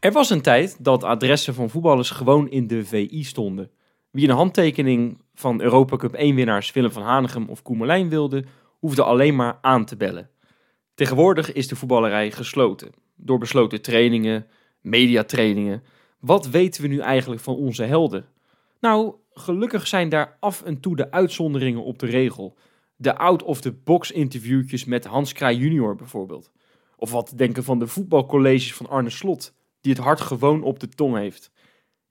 Er was een tijd dat adressen van voetballers gewoon in de VI stonden. Wie een handtekening van Europa Cup 1-winnaars Willem van Hanegem of Koemelijn wilde, hoefde alleen maar aan te bellen. Tegenwoordig is de voetballerij gesloten. Door besloten trainingen, mediatrainingen. Wat weten we nu eigenlijk van onze helden? Nou, gelukkig zijn daar af en toe de uitzonderingen op de regel. De out-of-the-box interviewtjes met Hans Kraaij junior bijvoorbeeld. Of wat te denken van de voetbalcolleges van Arne Slot, die het hart gewoon op de tong heeft.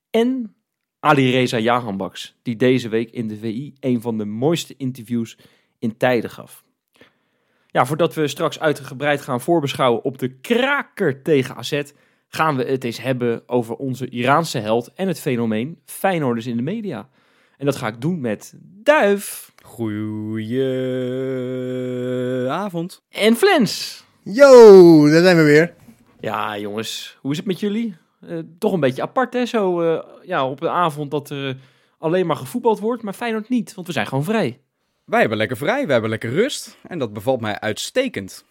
En Ali Reza Jahanbaks, die deze week in de VI een van de mooiste interviews in tijden gaf. Ja, voordat we straks uitgebreid gaan voorbeschouwen op de kraker tegen AZ, gaan we het eens hebben over onze Iraanse held en het fenomeen Feyenoorders in de media. En dat ga ik doen met Duif Goeie en Flens. Yo, daar zijn we weer. Ja, jongens, hoe is het met jullie? Eh, toch een beetje apart, hè? Zo eh, ja, op een avond dat er alleen maar gevoetbald wordt, maar Feyenoord niet, want we zijn gewoon vrij. Wij hebben lekker vrij, wij hebben lekker rust. En dat bevalt mij uitstekend.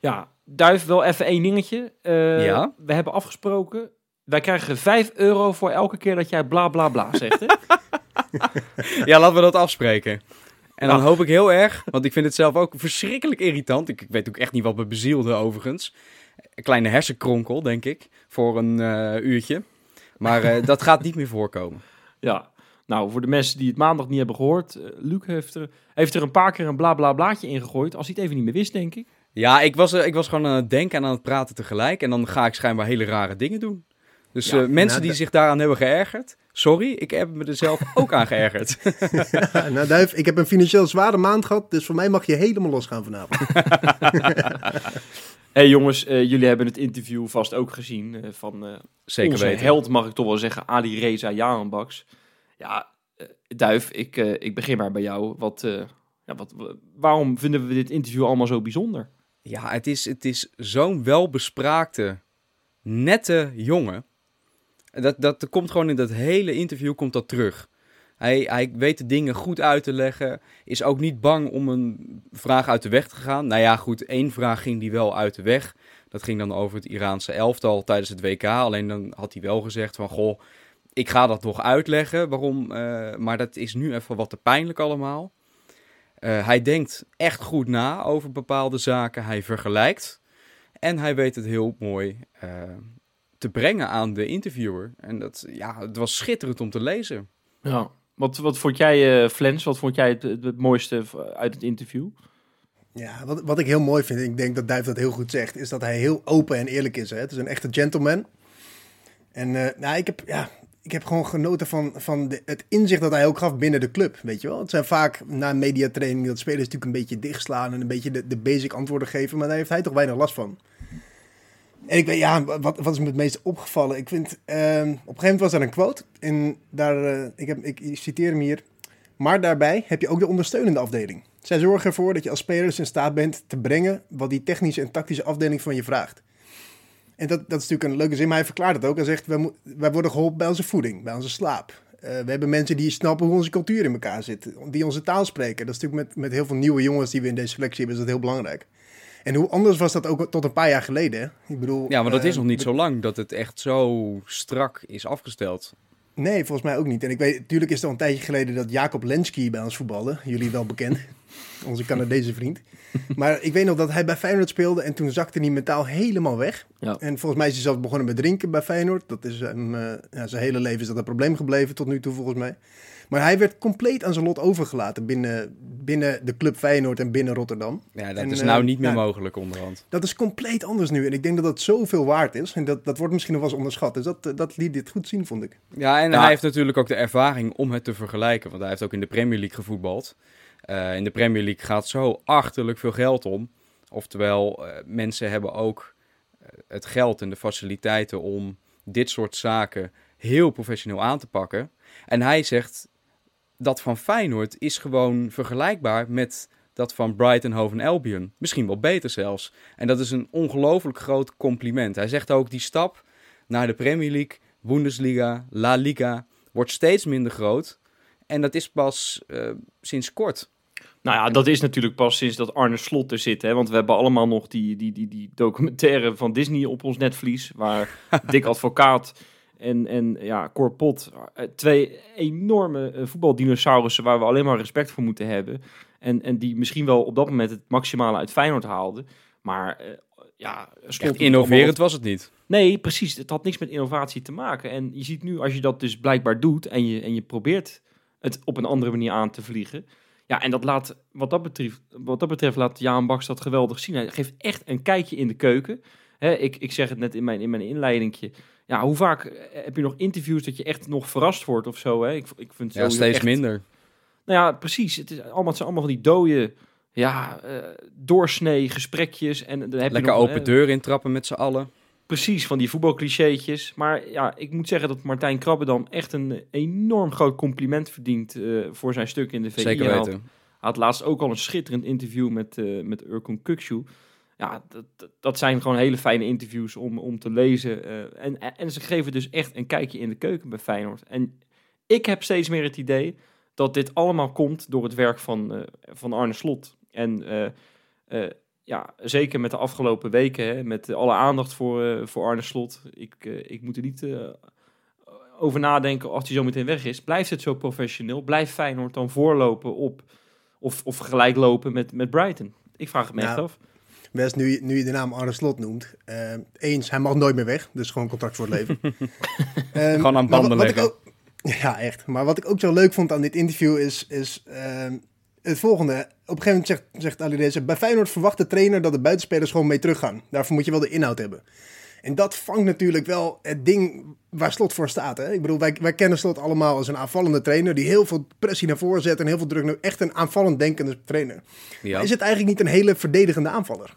Ja, Duif, wel even één dingetje. Eh, Ja? We hebben afgesproken, wij krijgen 5 euro voor elke keer dat jij bla bla bla zegt, hè? Ja, laten we dat afspreken. En dan Nou. hoop ik heel erg, want ik vind het zelf ook verschrikkelijk irritant. Ik, ik weet ook echt niet wat me bezielde overigens. Een kleine hersenkronkel, denk ik, voor een eh, uurtje. Maar eh, dat gaat niet meer voorkomen. ja. Nou, voor de mensen die het maandag niet hebben gehoord, eh, Luc heeft er, heeft er een paar keer een bla bla blaadje ingegooid, als hij het even niet meer wist, denk ik. Ja, ik was, ik was gewoon aan het denken en aan het praten tegelijk. En dan ga ik schijnbaar hele rare dingen doen. Dus Ja, eh, mensen nou, die zich daaraan hebben geërgerd, sorry, ik heb me er zelf ook aan geërgerd. nou Duif, ik heb een financieel zware maand gehad, dus voor mij mag je helemaal losgaan vanavond. hey, jongens, eh, jullie hebben het interview vast ook gezien eh, van eh, Zeker onze weten. held, mag ik toch wel zeggen, Ali Reza Jahanbaks. Ja, Duif, ik, eh, ik begin maar bij jou. Wat, eh, ja, wat, waarom vinden we dit interview allemaal zo bijzonder? Ja, het is, het is zo'n welbespraakte, nette jongen. Dat, dat komt gewoon in dat hele interview komt dat terug. Hij, hij weet de dingen goed uit te leggen. Is ook niet bang om een vraag uit de weg te gaan. Nou ja, goed, één vraag ging die wel uit de weg. Dat ging dan over het Iraanse elftal tijdens het WK. Alleen dan had hij wel gezegd van, goh, ik ga dat nog uitleggen. Waarom? eh, maar dat is nu even wat te pijnlijk allemaal. Eh, hij denkt echt goed na over bepaalde zaken. Hij vergelijkt. En hij weet het heel mooi eh, te brengen aan de interviewer. En dat, ja, het was schitterend om te lezen. Ja. Wat, wat vond jij, eh Flens, wat vond jij het, het, het mooiste uit het interview? Ja, wat, wat ik heel mooi vind, en ik denk dat Duif dat heel goed zegt, is dat hij heel open en eerlijk is. Hè? Het is een echte gentleman. En eh, nou, ik, heb, ja, ik heb gewoon genoten van, van de, het inzicht dat hij ook gaf binnen de club. Weet je wel? Het zijn vaak na mediatraining dat spelers natuurlijk een beetje dichtslaan en een beetje de, de basic antwoorden geven, maar daar heeft hij toch weinig last van. En ik weet, ja, wat, wat is me het meest opgevallen? Ik vind, ehm, op een gegeven moment was er een quote. En daar, eh, ik, heb, ik citeer hem hier. Maar daarbij heb je ook de ondersteunende afdeling. Zij zorgen ervoor dat je als speler dus in staat bent te brengen wat die technische en tactische afdeling van je vraagt. En dat, dat is natuurlijk een leuke zin, maar hij verklaart het ook. Hij zegt, wij, wij worden geholpen bij onze voeding, bij onze slaap. Eh, we hebben mensen die snappen hoe onze cultuur in elkaar zit, die onze taal spreken. Dat is natuurlijk met, met heel veel nieuwe jongens die we in deze selectie hebben, is dat heel belangrijk. En hoe anders was dat ook tot een paar jaar geleden? Ik bedoel, Ja, maar dat eh, is nog niet zo lang dat het echt zo strak is afgesteld. Nee, volgens mij ook niet. En ik weet, natuurlijk is het al een tijdje geleden dat Jacob Lenski bij ons voetbalde. Jullie wel bekend. Onze Canadese vriend. Maar ik weet nog dat hij bij Feyenoord speelde en toen zakte hij mentaal helemaal weg. Ja. En volgens mij is hij zelfs begonnen met drinken bij Feyenoord. Dat is hem, eh, ja, zijn hele leven is dat een probleem gebleven tot nu toe volgens mij. Maar hij werd compleet aan zijn lot overgelaten binnen, binnen de club Feyenoord en binnen Rotterdam. Ja, dat En, is eh, nou niet meer ja. mogelijk onderhand. Dat is compleet anders nu. En ik denk dat dat zoveel waard is. En dat, dat wordt misschien nog wel eens onderschat. Dus dat, eh, dat liet dit goed zien, vond ik. Ja, en Ja. hij heeft natuurlijk ook de ervaring om het te vergelijken. Want hij heeft ook in de Premier League gevoetbald. Eh, in de Premier League gaat zo achterlijk veel geld om. Oftewel, eh, mensen hebben ook eh, het geld en de faciliteiten om dit soort zaken heel professioneel aan te pakken. En hij zegt dat van Feyenoord is gewoon vergelijkbaar met dat van Brighton Hove Albion. Misschien wel beter zelfs. En dat is een ongelooflijk groot compliment. Hij zegt ook die stap naar de Premier League, Bundesliga, La Liga wordt steeds minder groot. En dat is pas eh, sinds kort. Nou ja, dat is natuurlijk pas sinds dat Arne Slot er zit. Hè? Want we hebben allemaal nog die, die, die, die documentaire van Disney op ons netvlies. Waar Dick Advocaat en, en ja, Cor Pot, eh, twee enorme eh, voetbaldinosaurussen waar we alleen maar respect voor moeten hebben. En, en die misschien wel op dat moment het maximale uit Feyenoord haalden. Maar eh, ja, Echt innoverend was het niet. Nee, precies. Het had niks met innovatie te maken. En je ziet nu, als je dat dus blijkbaar doet en je, en je probeert het op een andere manier aan te vliegen. Ja, en dat laat, wat dat betreft, wat dat betreft laat Jaan Baks dat geweldig zien. Hij geeft echt een kijkje in de keuken. Ik, ik zeg het net in mijn, in mijn inleidingje. Ja, hoe vaak eh, heb je nog interviews dat je echt nog verrast wordt of zo? Hè? Ik, ik vind het Ja, steeds echt- minder. Nou ja, precies. Het, is allemaal, het zijn allemaal van die dode, ja, eh, doorsnee gesprekjes. En dan heb je Lekker nog, open hè, deur intrappen met z'n allen. Precies, van die voetbalclichéetjes. Maar ja, ik moet zeggen dat Martijn Krabbedam echt een enorm groot compliment verdient eh, voor zijn stuk in de VI. Zeker Hij had- weten. Hij had laatst ook al een schitterend interview met, eh met Urkun Kukcu. Ja, dat, dat, zijn gewoon hele fijne interviews om, om te lezen. eh, en, en ze geven dus echt een kijkje in de keuken bij Feyenoord. En ik heb steeds meer het idee dat dit allemaal komt door het werk van, eh, van Arne Slot. En eh, ja, zeker met de afgelopen weken, hè, met alle aandacht voor, voor Arne Slot. Ik, ik moet er niet over nadenken als hij zo meteen weg is. Blijft het zo professioneel? Blijft Feyenoord dan voorlopen op of, of gelijk lopen met, met Brighton? Ik vraag het me echt af. Wes, nu, je- nu je de naam Arne Slot noemt. eh, eens, hij mag nooit meer weg. Dus gewoon contract voor het leven. Ehm, Gewoon aan banden wat leggen. ook- ja, echt. Maar wat ik ook zo leuk vond aan dit interview is, is ehm, het volgende. Op een gegeven moment zegt, zegt Ali Reza, bij Feyenoord verwacht de trainer dat de buitenspelers gewoon mee teruggaan. Daarvoor moet je wel de inhoud hebben. En dat vangt natuurlijk wel het ding waar Slot voor staat. Hè? Ik bedoel, wij, wij kennen Slot allemaal als een aanvallende trainer... die heel veel pressie naar voren zet en heel veel druk... Echt een aanvallend denkende trainer. Ja. Is het eigenlijk niet een hele verdedigende aanvaller?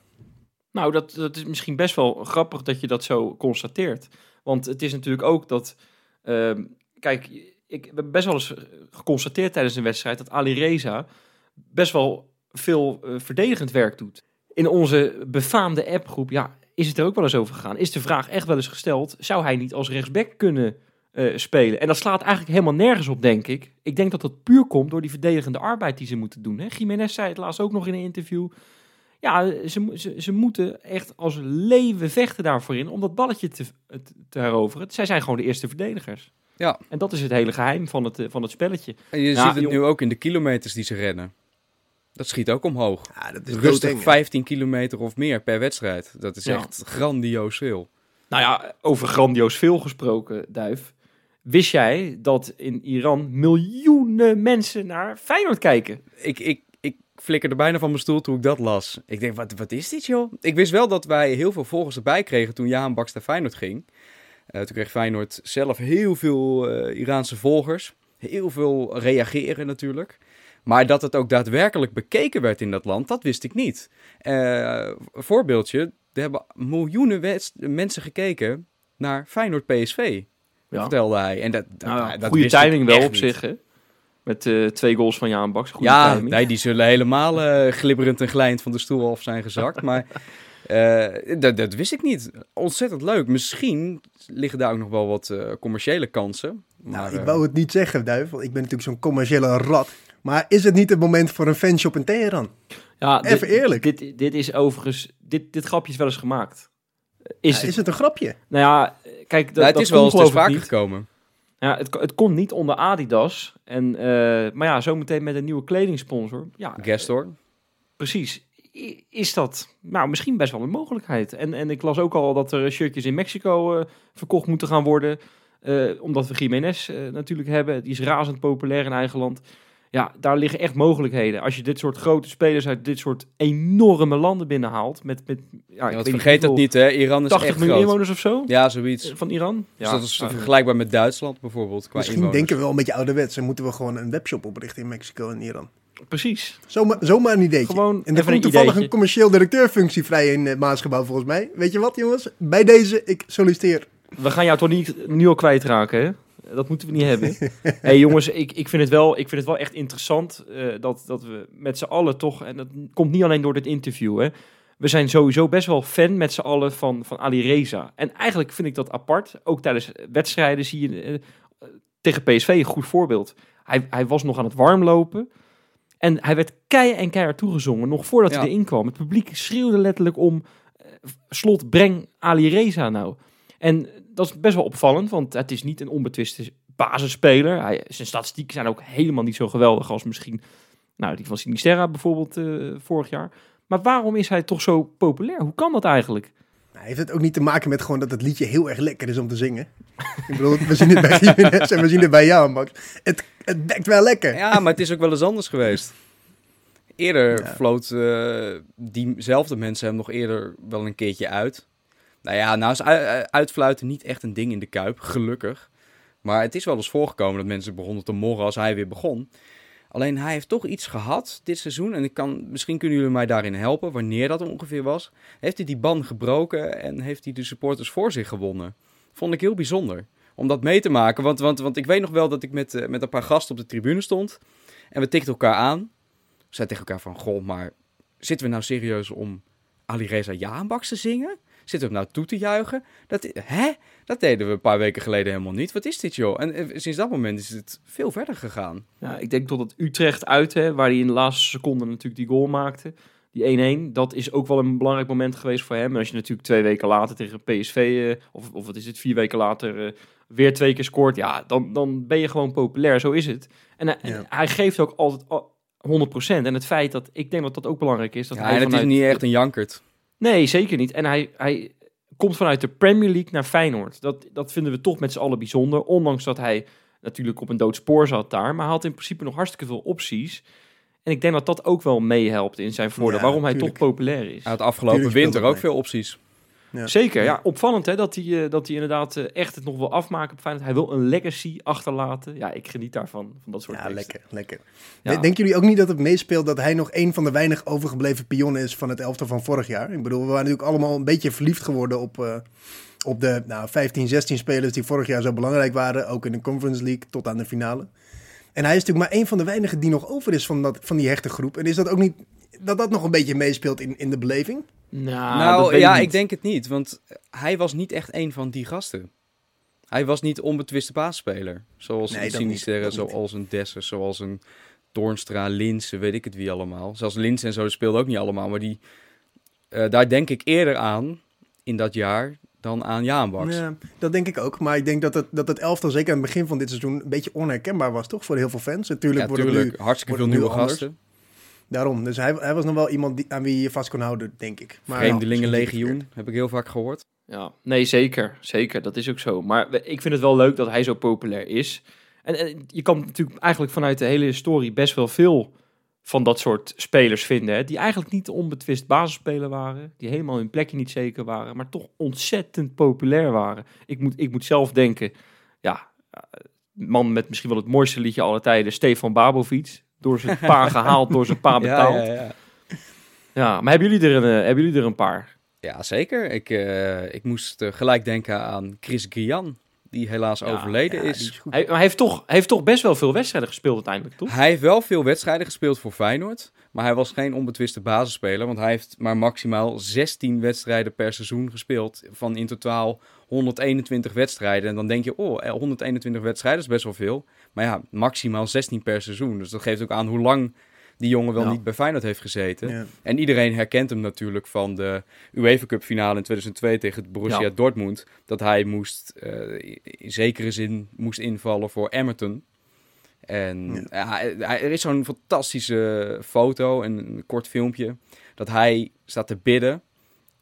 Nou, dat, dat is misschien best wel grappig dat je dat zo constateert. Want het is natuurlijk ook dat... ehm, kijk, ik hebben best wel eens geconstateerd tijdens een wedstrijd... dat Ali Reza best wel veel eh, verdedigend werk doet. In onze befaamde appgroep, ja, is het er ook wel eens over gegaan. Is de vraag echt wel eens gesteld... zou hij niet als rechtsback kunnen eh, spelen? En dat slaat eigenlijk helemaal nergens op, denk ik. Ik denk dat dat puur komt door die verdedigende arbeid die ze moeten doen. Hè? Jiménez zei het laatst ook nog in een interview... Ja, ze, ze, ze moeten echt als leeuwen vechten daarvoor in om dat balletje te, te, te heroveren. Zij zijn gewoon de eerste verdedigers. Ja. En dat is het hele geheim van het, eh, van het spelletje. En je ziet het jong- nu ook in de kilometers die ze rennen. Dat schiet ook omhoog. Ja, dat is Rustig doodeng, hè? 15 kilometer of meer per wedstrijd. Dat is Ja. echt grandioos veel. Nou ja, over grandioos veel gesproken, Duif. Wist jij dat in Iran miljoenen mensen naar Feyenoord kijken? Ik, ik, ik flikkerde bijna van mijn stoel toen ik dat las. Ik denk, wat, wat is dit joh? Ik wist wel dat wij heel veel volgers erbij kregen toen Jaan Baks naar Feyenoord ging. Eh, toen kreeg Feyenoord zelf heel veel eh, Iraanse volgers. Heel veel reageren natuurlijk. Maar dat het ook daadwerkelijk bekeken werd in dat land, dat wist ik niet. Een voorbeeldje, er hebben miljoenen mensen gekeken naar Feyenoord PSV, Ja. vertelde hij. En dat, dat, Nou ja, dat goede timing wel op zich, hè? Met eh, twee goals van Jaan Baks. Goede ja, timing. nee, die zullen helemaal eh, glibberend en glijnd van de stoel af zijn gezakt. maar eh, dat, dat wist ik niet. Ontzettend leuk. Misschien liggen daar ook nog wel wat eh, commerciële kansen. Maar, Nou, ik wou het niet zeggen, Duif, want ik ben natuurlijk zo'n commerciële rat. Maar is het niet het moment voor een fanshop in Teheran? Ja, dit- Even eerlijk. Dit, dit is overigens... Dit, dit grapje is wel eens gemaakt. Is Ja, het? is het een grapje? Nou ja, kijk... Dat, nou, het dat is wel eens niet. gekomen. Ja, het, het kon niet onder Adidas. En, eh, maar ja, zometeen met een nieuwe kledingsponsor. Ja, Gastor. precies. I- Is dat nou misschien best wel een mogelijkheid? En, en ik las ook al dat er shirtjes in Mexico eh, verkocht moeten gaan worden. eh, omdat we Jiménez eh, natuurlijk hebben. Die is razend populair in eigen land. Ja, daar liggen echt mogelijkheden. Als je dit soort grote spelers uit dit soort enorme landen binnenhaalt. Met, met, ja, ik Ja, want weet niet vergeet dat niet, hè? Iran is 80 echt miljoen groot. inwoners of zo? Ja, zoiets. Van Iran? Dus Ja, dat is nou, vergelijkbaar met Duitsland bijvoorbeeld. Qua Misschien inwoners. denken we wel een beetje ouderwets en moeten we gewoon een webshop oprichten in Mexico en Iran. Precies. Zomaar, zomaar een ideetje. Gewoon en er komt een toevallig ideetje. een commercieel directeurfunctie vrij in het Maasgebouw volgens mij. Weet je wat jongens? Bij deze, ik solliciteer. We gaan jou toch niet nu al kwijtraken, hè? Dat moeten we niet hebben. hey, jongens, ik, ik, vind het wel, ik vind het wel echt interessant eh, dat, dat we met z'n allen toch... En dat komt niet alleen door dit interview, hè. We zijn sowieso best wel fan met z'n allen van, van Ali Reza. En eigenlijk vind ik dat apart. Ook tijdens wedstrijden zie je... eh, tegen PSV een goed voorbeeld. Hij, hij was nog aan het warmlopen. En hij werd kei en keihard toegezongen, nog voordat Ja. hij erin kwam. Het publiek schreeuwde letterlijk om, eh, slot, breng Ali Reza nou. En dat is best wel opvallend, want het is niet een onbetwiste basisspeler. Hij, zijn statistieken zijn ook helemaal niet zo geweldig als misschien nou, die van Sinisterra bijvoorbeeld eh, vorig jaar. Maar waarom is hij toch zo populair? Hoe kan dat eigenlijk? Nou, heeft het ook niet te maken met gewoon dat het liedje heel erg lekker is om te zingen? ik bedoel, we zien het bij Jiménez en we zien het bij jou, Max. Het, het dekt wel lekker. Ja, maar het is ook wel eens anders geweest. Eerder Ja. floot eh, diezelfde mensen hem nog eerder wel een keertje uit. Nou ja, nou is uitfluiten niet echt een ding in de Kuip, gelukkig. Maar het is wel eens voorgekomen dat mensen begonnen te morren als hij weer begon. Alleen hij heeft toch iets gehad dit seizoen. En ik kan, misschien kunnen jullie mij daarin helpen, wanneer dat ongeveer was. Heeft hij die band gebroken en heeft hij de supporters voor zich gewonnen? Vond ik heel bijzonder om dat mee te maken. Want, want, want ik weet nog wel dat ik met, eh, met een paar gasten op de tribune stond. En we tikten elkaar aan. We zeiden tegen elkaar van, goh, maar zitten we nou serieus om Ali Reza Jaanbaks te zingen? Zitten we hem nou toe te juichen? Dat, hè? Dat deden we een paar weken geleden helemaal niet. Wat is dit, joh? En eh, sinds dat moment is het veel verder gegaan. Ja, ik denk tot het Utrecht uit, hè, waar hij in de laatste seconde natuurlijk die goal maakte. Die 1-1, dat is ook wel een belangrijk moment geweest voor hem. En als je natuurlijk twee weken later tegen PSV, eh, of, of wat is het, vier weken later, eh, weer twee keer scoort. Ja, dan, dan ben je gewoon populair, zo is het. En hij, Ja. hij geeft ook altijd al 100%. En het feit dat, ik denk dat dat ook belangrijk is. Dat Ja, hij en het is niet echt een jankert. Nee, zeker niet. En hij, hij komt vanuit de Premier League naar Feyenoord. Dat, dat vinden we toch met z'n allen bijzonder. Ondanks dat hij natuurlijk op een dood spoor zat daar. Maar hij had in principe nog hartstikke veel opties. En ik denk dat dat ook wel meehelpt in zijn voordeel. Ja, waarom hij tuurlijk. toch populair is. Hij had afgelopen Tuurlijk winter ook mee. veel opties. Ja. Zeker, ja. Opvallend hè, dat hij, eh, dat hij inderdaad eh, echt het nog wil afmaken. Hij wil een legacy achterlaten. Ja, ik geniet daarvan, van dat soort Ja, teksten. lekker, lekker. Ja. Denken jullie ook niet dat het meespeelt dat hij nog een van de weinig overgebleven pionnen is van het elftal van vorig jaar? Ik bedoel, we waren natuurlijk allemaal een beetje verliefd geworden op, eh, op de nou, 15, 16 spelers die vorig jaar zo belangrijk waren. Ook in de Conference League tot aan de finale. En hij is natuurlijk maar een van de weinigen die nog over is van, dat, van die hechte groep. En is dat ook niet dat dat nog een beetje meespeelt in, in de beleving? Nou, dat nou weet ja, niet. ik denk het niet. Want hij was niet echt een van die gasten. Hij was niet onbetwiste baasspeler. Zoals Nee, een Sinisterre, niet. zoals een Dessers, zoals een Toornstra, Linse, weet ik het wie allemaal. Zelfs Linse en zo speelden ook niet allemaal. Maar die, eh, daar denk ik eerder aan in dat jaar dan aan Jaan Baks. Ja, dat denk ik ook. Maar ik denk dat het, dat het elftal zeker aan het begin van dit seizoen een beetje onherkenbaar was, toch? Voor heel veel fans. Natuurlijk Ja, het nu. Hartstikke veel nieuwe gasten. Daarom. Dus hij, hij was nog wel iemand die, aan wie je vast kon houden, denk ik. Maar, Vreemdelingenlegioen, heb ik heel vaak gehoord. Ja, nee, zeker. Zeker, dat is ook zo. Maar ik vind het wel leuk dat hij zo populair is. En, en je kan natuurlijk eigenlijk vanuit de hele historie best wel veel van dat soort spelers vinden. Hè, die eigenlijk niet onbetwist basisspeler waren. Die helemaal hun plekje niet zeker waren. Maar toch ontzettend populair waren. Ik moet, ik moet zelf denken, ja, eh, man met misschien wel het mooiste liedje aller tijden. Stefan Babovic. Door zijn pa gehaald, door zijn pa betaald. Ja, Ja, ja, ja. maar hebben jullie er een, eh, hebben jullie er een paar? ja zeker. Ik, eh, ik moest eh, gelijk denken aan Chris Guillan, die helaas Ja, overleden Ja, is. Hij, maar hij, heeft toch, hij heeft toch best wel veel wedstrijden gespeeld uiteindelijk, toch? Hij heeft wel veel wedstrijden gespeeld voor Feyenoord. Maar hij was geen onbetwiste basisspeler. Want hij heeft maar maximaal 16 wedstrijden per seizoen gespeeld. Van in totaal 121 wedstrijden. En dan denk je, oh, eh, 121 wedstrijden is best wel veel. Maar ja, maximaal 16 per seizoen. Dus dat geeft ook aan hoe lang die jongen wel Ja. niet bij Feyenoord heeft gezeten. Ja. En iedereen herkent hem natuurlijk van de UEFA Cup finale in 2002 tegen Borussia Ja. Dortmund. Dat hij moest, eh, in zekere zin moest invallen voor Emmerton. En ja, hij- hij- er is zo'n fantastische foto en een kort filmpje. Dat hij staat te bidden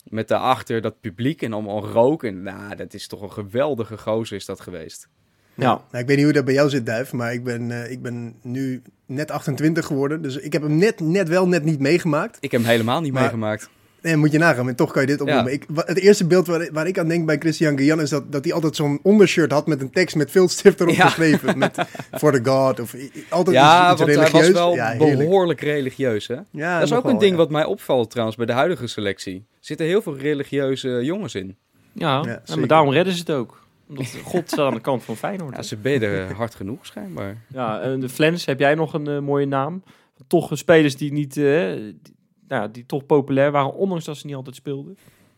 met daarachter dat publiek en allemaal rook. En nou, dat is toch een geweldige gozer is dat geweest. Ja. Nou, ik weet niet hoe dat bij jou zit, Duif, maar ik ben, eh, ik ben nu net 28 geworden. Dus ik heb hem net, net wel, net niet meegemaakt. Ik heb hem helemaal niet Maar- meegemaakt. En moet je nagaan, en toch kan je dit opnoemen. Ja. Ik, het eerste beeld waar, waar ik aan denk bij Christian Guillan is dat, dat hij altijd zo'n ondershirt had met een tekst met veel stift erop Ja. geschreven. Met For the God of altijd Ja, iets, iets want hij religieus. was wel ja, behoorlijk religieus, hè? Ja, dat is ook een wel, ding ja. wat mij opvalt trouwens bij de huidige selectie. Er zitten heel veel religieuze jongens in. Ja, Ja, en maar daarom redden ze het ook. Omdat God staat aan de kant van Feyenoord. Ja, ze bidden hard genoeg schijnbaar. Ja, en de Flens, heb jij nog een eh, mooie naam? Toch eh, spelers die niet, eh, die, nou, ja, die toch populair waren, ondanks dat ze niet altijd speelden.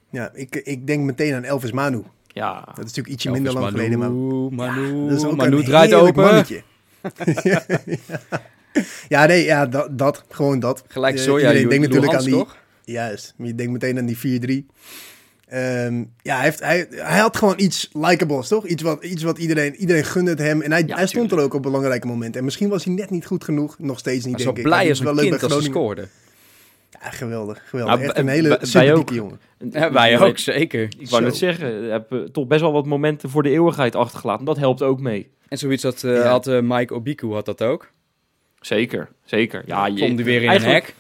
Ja, ik, ik denk meteen aan Elvis Manu. Ja, Dat is natuurlijk ietsje Elvis minder lang geleden, maar Manu, dat is ook Manu een draait open. mannetje. Ja, nee, ja, dat, dat gewoon dat. Gelijk Eh, soja, Ik bedoel, natuurlijk aan die- toch? Juist, je denkt meteen aan die 4-3. Ehm, ja, hij, heeft, hij, hij had gewoon iets likeables, toch? Iets wat, iets wat iedereen, iedereen gunde het hem. En hij, Ja, hij stond er ook op belangrijke momenten. En misschien was hij net niet goed genoeg. Nog steeds niet, Hij denk ik. blij Hij als een leuk kind als ze Groningen. scoorde. Ja, geweldig, geweldig. Nou, Echt een hele sympathieke ook. jongen. Ja, wij ook, zeker. Ik wou net zeggen, je hebt eh, toch best wel wat momenten voor de eeuwigheid achtergelaten. Dat helpt ook mee. En zoiets had, eh, Ja. had eh, Mike Obiku had dat ook. Zeker, zeker. Ja, je, Komt hij weer in een hek.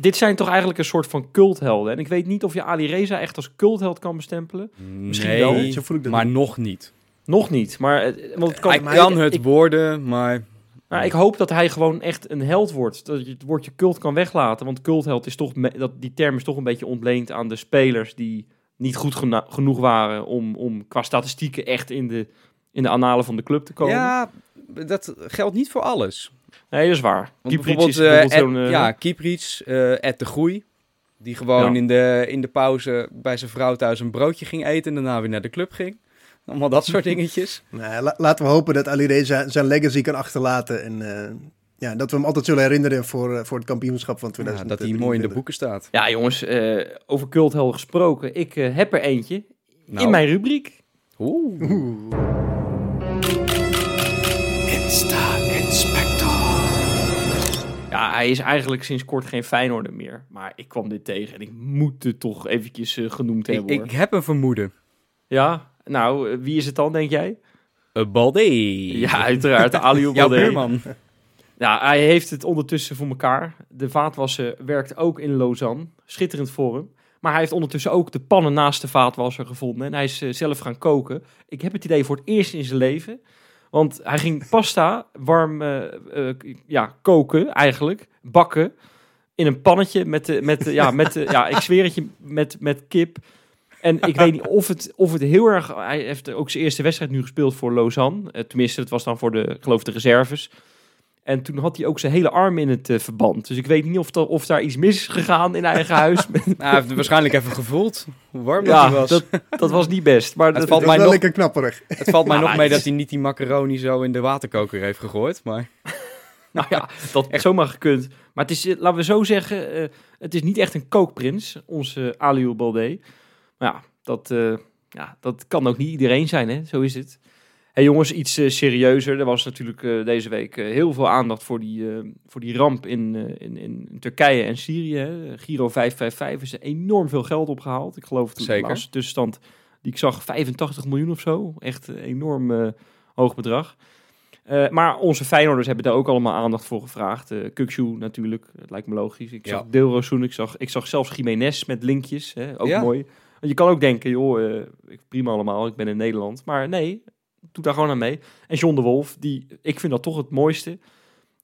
Dit zijn toch eigenlijk een soort van culthelden. En ik weet niet of je Ali Reza echt als cultheld kan bestempelen. Misschien nee, wel. Zo voel ik dat maar niet. nog niet. Nog niet, maar, het- want het kan, hij maar kan ik- het ik- worden, maar... Maar ik hoop dat hij gewoon echt een held wordt. Dat je het woordje cult kan weglaten. Want cultheld is toch, me- dat, die term is toch een beetje ontleend aan de spelers die niet goed genoeg waren om, om qua statistieken echt in de, in de analen van de club te komen. Ja, dat geldt niet voor alles. Nee, dat is waar. Want Kieprits bijvoorbeeld, is bijvoorbeeld eh, zo'n... Ed, eh, ja, Kieprits, eh Ed de Groei. Die gewoon Ja. in, de, in de pauze bij zijn vrouw thuis een broodje ging eten en daarna weer naar de club ging. Allemaal dat soort dingetjes. Nou, la- laten we hopen dat Ali Reza zijn legacy kan achterlaten. En eh, ja, dat we hem altijd zullen herinneren voor, voor het kampioenschap van Ja, 2023. dat hij mooi in de boeken staat. Ja, jongens, eh, over culthelden gesproken. Ik heb er eentje Nou, in mijn rubriek. Oeh. Oeh. Ja, hij is eigenlijk sinds kort geen Feyenoorder meer. Maar ik kwam dit tegen en ik moet het toch eventjes eh, genoemd hebben, ik heb een vermoeden. Ja, nou, eh, wie is het dan, denk jij? Een Balde. Ja, uiteraard. Aliou Jouw Balde. buurman. Ja, hij heeft het ondertussen voor elkaar. De vaatwasser werkt ook in Lausanne. Schitterend voor hem. Maar hij heeft ondertussen ook de pannen naast de vaatwasser gevonden. En hij is eh, zelf gaan koken. Ik heb het idee voor het eerst in zijn leven. Want hij ging pasta warm eh, eh, ja, koken, eigenlijk. Bakken. In een pannetje met, de, met, de, ja, met de, ja, ik zweer het je, met, met kip. En ik weet niet of het, of het heel erg... Hij heeft ook zijn eerste wedstrijd nu gespeeld voor Lausanne. Eh, tenminste, het was dan voor de, ik geloof de reserves. En toen had hij ook zijn hele arm in het eh, verband. Dus ik weet niet of, of daar iets mis is gegaan in eigen huis. Nou, hij heeft waarschijnlijk even gevoeld hoe warm dat ja, hij was. dat, dat was niet best. Maar dat, valt Dat is mij wel nog- lekker knapperig. Het valt mij nog het mee is- dat hij niet die macaroni zo in de waterkoker heeft gegooid. Maar nou ja, dat echt zomaar gekund. Maar het is, eh, laten we zo zeggen, eh, het is niet echt een kookprins, onze Aliou Balde. Maar ja dat, eh, ja, dat kan ook niet iedereen zijn, hè? zo is het. Hey jongens, iets eh, serieuzer. Er was natuurlijk eh, deze week eh, heel veel aandacht voor die, voor die ramp in, in, in Turkije en Syrië. Hè. Giro 555 is er enorm veel geld opgehaald. Ik geloof de Zeker. laatste tussenstand die ik zag 85 miljoen of zo. Echt een enorm hoog bedrag. Maar onze Feyenoorders hebben daar ook allemaal aandacht voor gevraagd. Uh, Kukshu natuurlijk, dat lijkt me logisch. Ik zag. Deelrozoen, ik zag, ik zag zelfs Jiménez met linkjes, hè, ook Ja. mooi. Want je kan ook denken, joh, prima allemaal, ik ben in Nederland. Maar nee, doe daar gewoon aan mee. En John de Wolf, die, ik vind dat toch het mooiste.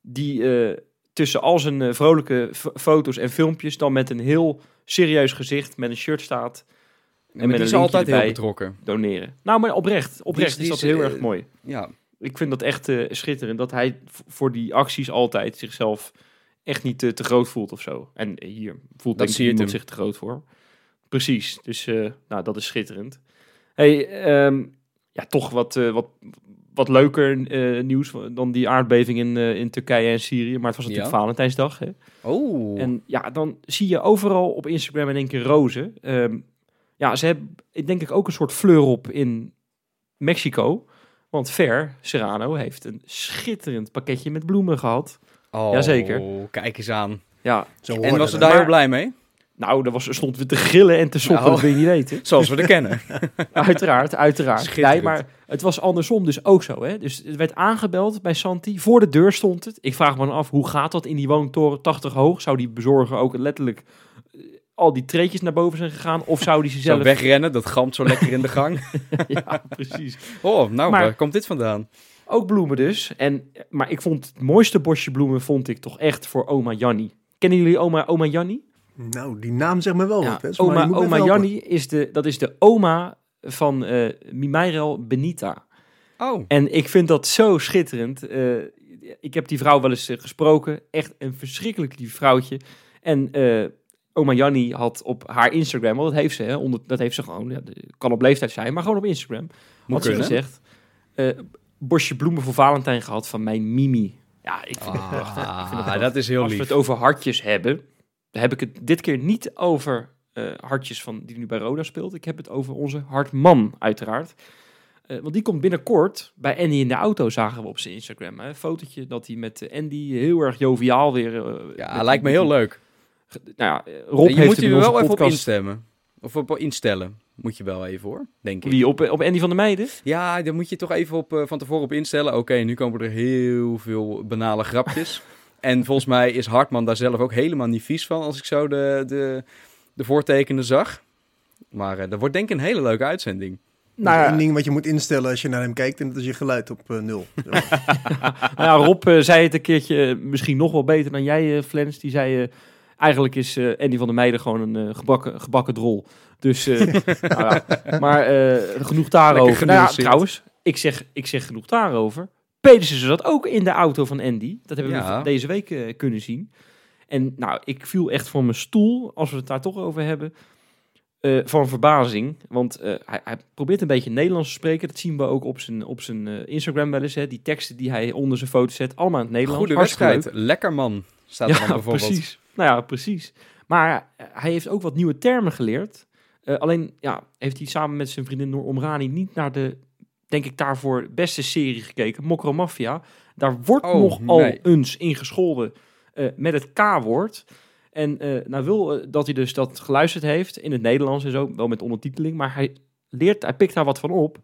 Die eh, tussen al zijn eh, vrolijke foto's en filmpjes dan met een heel serieus gezicht, met een shirt staat, en met die een is altijd heel betrokken. doneren. Nou, maar oprecht, oprecht Die is- dat is, heel eh, erg mooi. Ja, Ik vind dat echt schitterend. Dat hij voor die acties altijd zichzelf echt niet te, te groot voelt of zo. En hier voelt denk ik zich te groot voor. Precies. Dus nou, dat is schitterend. Hey, ehm, ja, toch wat, eh, wat, wat leuker eh, nieuws dan die aardbeving in, eh, in Turkije en Syrië. Maar het was natuurlijk Ja. Valentijnsdag. Hè? Oh. En ja, dan zie je overal op Instagram in één keer rozen. Ehm, ja, ze hebben ik denk ik ook een soort fleur op in Mexico. Want Ver Serrano heeft een schitterend pakketje met bloemen gehad. oh, jazeker. Kijk eens aan. Ja, Zo En was ze daar Maar- heel blij mee? Nou, daar was, er stond weer te gillen en te soppen, Nou. dat wil je niet weten. Zoals we er kennen. Uiteraard, uiteraard. Nee, maar het was andersom dus ook zo. Hè? Dus het werd aangebeld bij Santi. Voor de deur stond het. Ik vraag me dan af, hoe gaat dat in die woontoren 80 hoog? Zou die bezorger ook letterlijk eh, al die treetjes naar boven zijn gegaan? Of zou die ze Zo zelf... wegrennen, dat gamt zo lekker in de gang. ja, precies. Oh, nou, Maar- waar komt dit vandaan? Ook bloemen dus. En, maar ik vond het mooiste bosje bloemen vond ik toch echt voor oma Janni. Kennen jullie oma, oma Janni? Nou, die naam zegt me wel Ja, wat. Hè? Maar oma me oma. Janni is de, dat is de oma van eh Mimairel Benita. Oh, En ik vind dat zo schitterend. Eh, ik heb die vrouw wel eens eh, gesproken. Echt een verschrikkelijk lief vrouwtje. En eh, oma Janni had op haar Instagram, want dat heeft ze, hè, onder, dat heeft ze gewoon, ja, kan op leeftijd zijn, maar gewoon op Instagram. moet had ze kunnen. gezegd, eh, bosje bloemen voor Valentijn gehad van mijn Mimi. Ja, ik vind het prachtig. Ik vind Ah, dat is heel Als we lief. het over hartjes hebben, heb ik het dit keer niet over eh, hartjes van die nu bij Roda speelt. Ik heb het over onze hartman, uiteraard. Eh, want die komt binnenkort bij Andy in de auto, zagen we op zijn Instagram. Hè? Een fotootje dat hij met eh, Andy heel erg joviaal weer... Ja, lijkt me heel leuk. Nou ja, Rob je heeft moet hem je wel even op instemmen. Of op instellen. Moet je wel even hoor, denk ik. Wie, op, op Andy van der Meijden? Ja, daar moet je toch even op, van tevoren op instellen. Oké, nu komen er heel veel banale grapjes. en volgens mij is Hartman daar zelf ook helemaal niet vies van, als ik zo de, de, de voortekenen zag. Maar eh, dat wordt denk ik een hele leuke uitzending. Nou, Nou, één ding wat je moet instellen als je naar hem kijkt, en dat is je geluid op eh, nul. Nou ja, Rob eh, zei het een keertje misschien nog wel beter dan jij, Flens. Die zei, eigenlijk is eh, Andy van der Meijden gewoon een gebakken, gebakken drol. Dus, eh, nou ja, maar eh, genoeg daarover. Nou ja, trouwens, ik zeg, ik zeg genoeg daarover. Pedersen zat ook in de auto van Andy. Dat hebben Ja. we deze week eh, kunnen zien. En nou, ik viel echt van mijn stoel, als we het daar toch over hebben, eh, van verbazing. Want eh, hij, hij probeert een beetje Nederlands te spreken. Dat zien we ook op zijn, op zijn Instagram wel eens. Hè. Die teksten die hij onder zijn foto zet, allemaal in het Nederlands. Goede wedstrijd. Lekker man, staat er dan ja, bijvoorbeeld. precies. Nou ja, precies. Maar hij heeft ook wat nieuwe termen geleerd. Alleen ja, heeft hij samen met zijn vriendin Noor Omrani niet naar de, denk ik, daarvoor beste serie gekeken. Mokro Mafia. Daar wordt Oh, nog al nee. eens ingescholden eh, met het K-woord. En eh, nou wil eh, dat hij dus dat geluisterd heeft in het Nederlands en zo, wel met ondertiteling. Maar hij leert, hij pikt daar wat van op.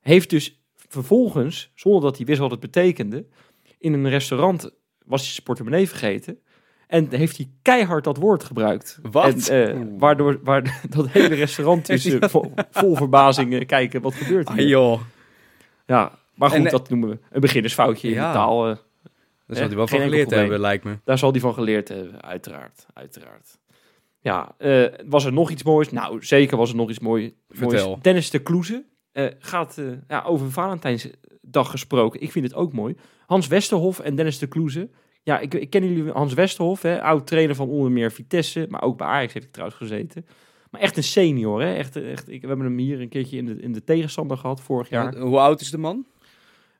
Heeft dus vervolgens, zonder dat hij wist wat het betekende, in een restaurant was hij zijn portemonnee vergeten. En heeft hij keihard dat woord gebruikt. Wat? En, waardoor waar dat hele restaurant is vol, vol verbazing kijken wat gebeurt Ah hier. joh, Ja, maar goed, En, eh, dat noemen we een beginnersfoutje in de taal. eh, daar zal hij wel van geleerd hebben, lijkt me. daar zal hij van geleerd hebben, uiteraard. uiteraard. Ja, eh, was er nog iets moois? Nou, zeker was er nog iets moois. Vertel. moois. Dennis de Kloeze eh, gaat eh, ja, over Valentijnsdag gesproken. Ik vind het ook mooi. Hans Westerhof en Dennis de Kloeze. Ja, ik, ik ken jullie Hans Westerhof, hè, oud trainer van onder meer Vitesse, maar ook bij Ajax heeft hij trouwens gezeten. Maar echt een senior, hè? Echt, echt, ik, we hebben hem hier een keertje in de, in de tegenstander gehad vorig jaar. Hoe oud is de man?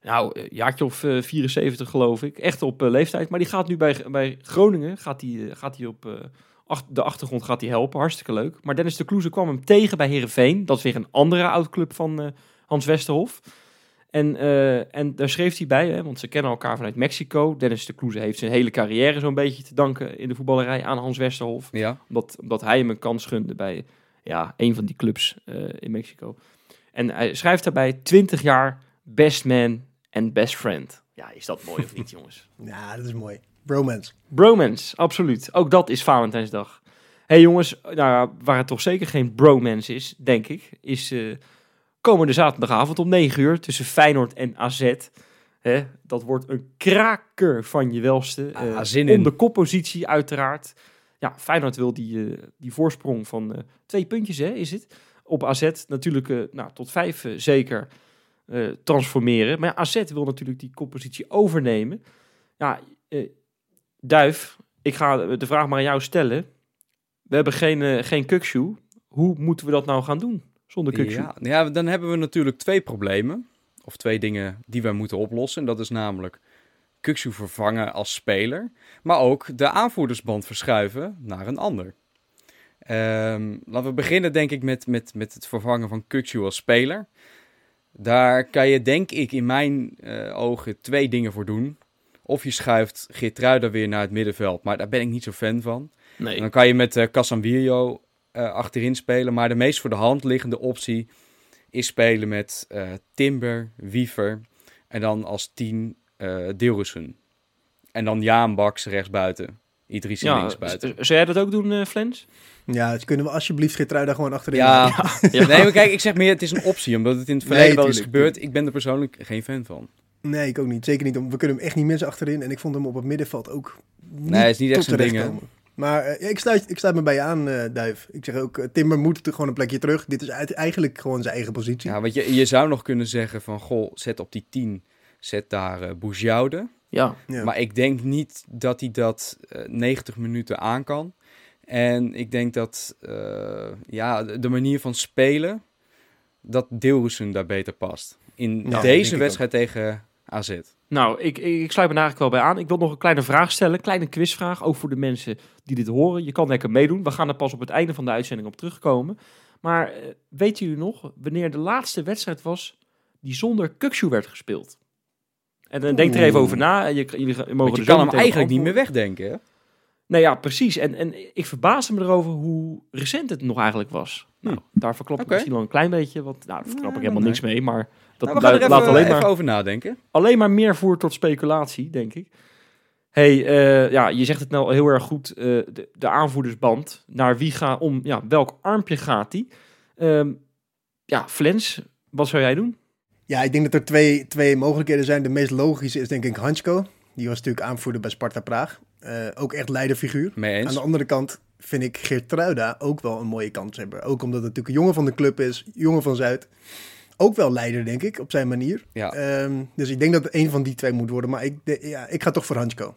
Nou, een jaartje of eh, 74 geloof ik. Echt op eh, leeftijd. Maar die gaat nu bij, bij Groningen, gaat eh, gaat die op eh, ach- de achtergrond gaat die helpen. Hartstikke leuk. Maar Dennis de Kloeze kwam hem tegen bij Herenveen. Dat is weer een andere oud-club van eh, Hans Westerhof. En, eh, en daar schreef hij bij, hè, want ze kennen elkaar vanuit Mexico. Dennis de Kloeze heeft zijn hele carrière zo'n beetje te danken in de voetballerij aan Hans Westerhof Ja. omdat, omdat hij hem een kans gunde bij ja, een van die clubs eh, in Mexico. En hij schrijft daarbij 20 jaar best man en best friend. Ja, is dat mooi of niet, jongens? Ja, dat is mooi. Bromance. Bromance, absoluut. Ook dat is Valentijnsdag. hey, jongens, nou, waar het toch zeker geen bromance is, denk ik, is eh, komende zaterdagavond om 9 uur tussen Feyenoord en AZ. Hè, dat wordt een kraker van je welste. Ah, eh, zin om in. de koppositie uiteraard. Ja, Feyenoord wil die, eh, die voorsprong van eh, twee puntjes, hè, is het? Op AZ natuurlijk nou, tot vijf zeker transformeren. Maar ja, AZ wil natuurlijk die koppositie overnemen. Ja, Duif, ik ga de vraag maar aan jou stellen. We hebben geen, geen kukshoe. Hoe moeten we dat nou gaan doen zonder kukshoe? Ja, ja, dan hebben we natuurlijk twee problemen. Of twee dingen die we moeten oplossen. En dat is namelijk Kuksu vervangen als speler. Maar ook de aanvoerdersband verschuiven naar een ander. Ehm, laten we beginnen denk ik met, met, met het vervangen van Kuksu als speler. Daar kan je denk ik in mijn eh, ogen twee dingen voor doen. Of je schuift Geertruida weer naar het middenveld. Maar daar ben ik niet zo fan van. Nee. Dan kan je met uh, Casemiro eh, achterin spelen. Maar de meest voor de hand liggende optie is spelen met eh, Timber, Wiever en dan als tien uh, Deelrussen. En dan Jaan Baks rechtsbuiten. Idrissi ja, linksbuiten. Zou jij dat ook doen, uh, Flens? Ja, dus kunnen we alsjeblieft Geertruida gewoon achterin Ja, nee, maar kijk, ik zeg meer, het is een optie. Omdat het in het verleden Nee, wel is gebeurd. Ik ben er persoonlijk geen fan van. Nee, ik ook niet. Zeker niet. We kunnen hem echt niet missen achterin. En ik vond hem op het middenveld ook niet Nee, is niet echt tot zijn ding. Maar eh, ik, sluit, ik sluit me bij je aan, eh, Duif. Ik zeg ook, eh, Timber moet er gewoon een plekje terug. Dit is uit- eigenlijk gewoon zijn eigen positie. Ja, want je, je zou nog kunnen zeggen van, goh, zet op die 10, zet daar uh, Boujoude. Ja. Ja. Maar ik denk niet dat hij dat eh 90 minuten aan kan. En ik denk dat eh, ja, de manier van spelen, dat Deelrussen daar beter past. In Ja, deze wedstrijd tegen AZ. Nou, ik, ik, sluit me daar eigenlijk wel bij aan. Ik wil nog een kleine vraag stellen, een kleine quizvraag, ook voor de mensen die dit horen. Je kan lekker meedoen. We gaan er pas op het einde van de uitzending op terugkomen. Maar eh, weten jullie nog wanneer de laatste wedstrijd was die zonder Kukshoe werd gespeeld? En dan denk er even over na. Je, jullie mogen Want je kan hem eigenlijk niet meer wegdenken, hè? Nee, ja, precies. En, en ik verbaasde me erover hoe recent het nog eigenlijk was. Nou, daar verklap ik misschien wel een klein beetje, want nou, daar verklap ik helemaal niks mee. Maar dat Nou, we gaan er laat even, alleen, even maar, over nadenken. alleen maar meer voer tot speculatie, denk ik. hey, eh, ja, je zegt het nou heel erg goed. eh, de, de aanvoerdersband. Naar wie gaat om, ja, welk armpje gaat die? Ehm, ja, Flens, wat zou jij doen? Ja, ik denk dat er twee, twee mogelijkheden zijn. De meest logische is denk ik Hansko. Die was natuurlijk aanvoerder bij Sparta Praag. Eh, ook echt leiderfiguur. Aan de andere kant vind ik Geertruida ook wel een mooie kans hebben. Ook omdat het natuurlijk een jongen van de club is. Jongen van Zuid. Ook wel leider, denk ik, op zijn manier. Ja. Ehm, dus ik denk dat het een van die twee moet worden. Maar ik, de- ja, ik ga toch voor Hansko.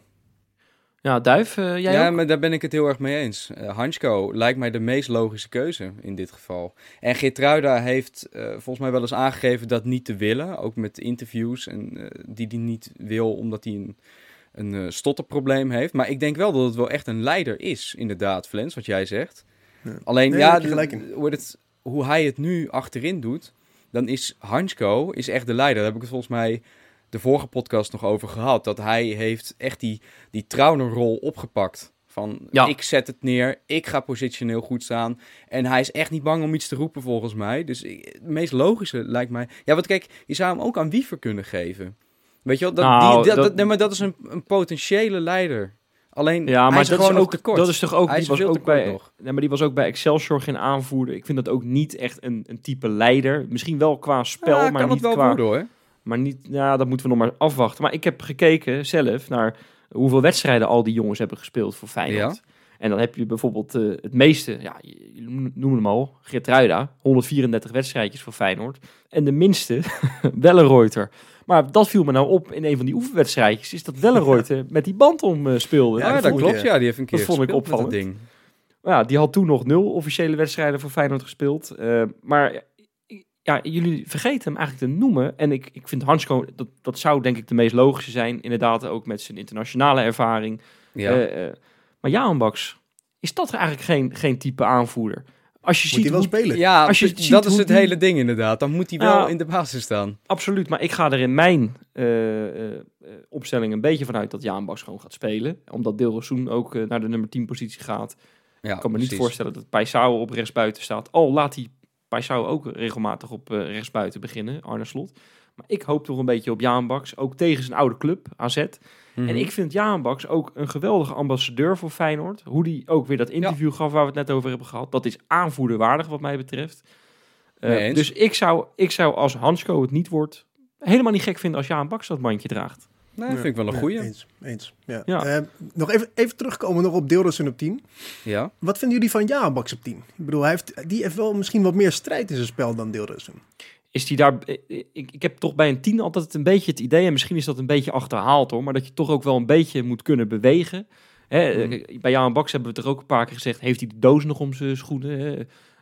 Ja, Duif, eh, jij ja, ook? maar daar ben ik het heel erg mee eens. Eh Hansko lijkt mij de meest logische keuze in dit geval. En Geertruida heeft eh, volgens mij wel eens aangegeven dat niet te willen. Ook met interviews en, eh, die hij niet wil omdat hij een, een eh, stotterprobleem heeft. Maar ik denk wel dat het wel echt een leider is, inderdaad, Flens, wat jij zegt. Ja. Alleen, Nee, ja, hoe, het, hoe hij het nu achterin doet, dan is Hansko is echt de leider. Daar heb ik het volgens mij de vorige podcast nog over gehad. Dat hij heeft echt die, die Trauner-rol opgepakt. Van, Ja. ik zet het neer, ik ga positioneel goed staan. En hij is echt niet bang om iets te roepen volgens mij. Dus ik- het meest logische lijkt mij... Ja, want kijk, je zou hem ook aan Wiever kunnen geven. Weet je wel? Dat, Nou, die, dat, dat- dat- nee, maar dat is een, een potentiële leider. Alleen, Ja, maar dat is, ook, tekort. dat is toch ook, Hij die was ook bij, nog. nee, maar die was ook bij Excelsior geen aanvoerder. Ik vind dat ook niet echt een, een type leider. Misschien wel qua spel, Ja, maar kan niet het wel qua... worden hoor. Maar niet, ja, dat moeten we nog maar afwachten. Maar ik heb gekeken zelf naar hoeveel wedstrijden al die jongens hebben gespeeld voor Feyenoord. En dan heb je bijvoorbeeld eh, het meeste, ja, noem hem al, Geertruida, 134 wedstrijdjes voor Feyenoord. En de minste, Wellenreuter. Maar dat viel me nou op in een van die oefenwedstrijdjes, is dat Wellenreuter met die band om eh, speelde. Ja, Ja, dat klopt. Ja, die heeft een keer dat vond ik opvallend. ding. Ja, die had toen nog nul officiële wedstrijden voor Feyenoord gespeeld. Eh, maar ja, jullie vergeten hem eigenlijk te noemen. En ik, ik vind Hansko, dat, dat zou denk ik de meest logische zijn. Inderdaad, ook met zijn internationale ervaring. Ja. Eh, maar Jaan Baks, is dat eigenlijk geen, geen type aanvoerder? Als je Moet ziet hij wel hoe- spelen? Ja, Als je ziet dat is het die- hele ding inderdaad. Dan moet hij wel Ja. in de basis staan. Absoluut, maar ik ga er in mijn eh, eh, eh, opstelling een beetje vanuit dat Jaan Baks gewoon gaat spelen. Omdat Dilrosun ook naar de nummer 10 positie gaat. Ja, Ik kan me niet voorstellen dat Paisao op rechtsbuiten staat. Al laat hij Paisao ook regelmatig op eh, rechtsbuiten beginnen, Arne Slot. Maar ik hoop toch een beetje op Jaan Baks, ook tegen zijn oude club, AZ. Mhm. En ik vind Jaan Baks ook een geweldige ambassadeur voor Feyenoord. Hoe die ook weer dat interview gaf waar we het net over hebben gehad. Dat is aanvoerderwaardig wat mij betreft. Eh, dus ik zou, ik zou als Hansko het niet wordt, helemaal niet gek vinden als Jaan Baks dat mandje draagt. Nee, vind ik wel een Ja, goeie. eens, eens. Ja. Ja. Eh, nog even, even terugkomen nog op Deeldersen op 10. Ja. Wat vinden jullie van Jaanbaks op 10? Ik bedoel, hij heeft, die heeft wel misschien wat meer strijd in zijn spel dan Deeldersen. Is die daar. eh, Ik, ik heb toch bij een tien altijd een beetje het idee, en misschien is dat een beetje achterhaald hoor, maar dat je toch ook wel een beetje moet kunnen bewegen. Hè, eh, Bij Jan Baks hebben we het er ook een paar keer gezegd, heeft hij de doos nog om zijn schoenen? hè?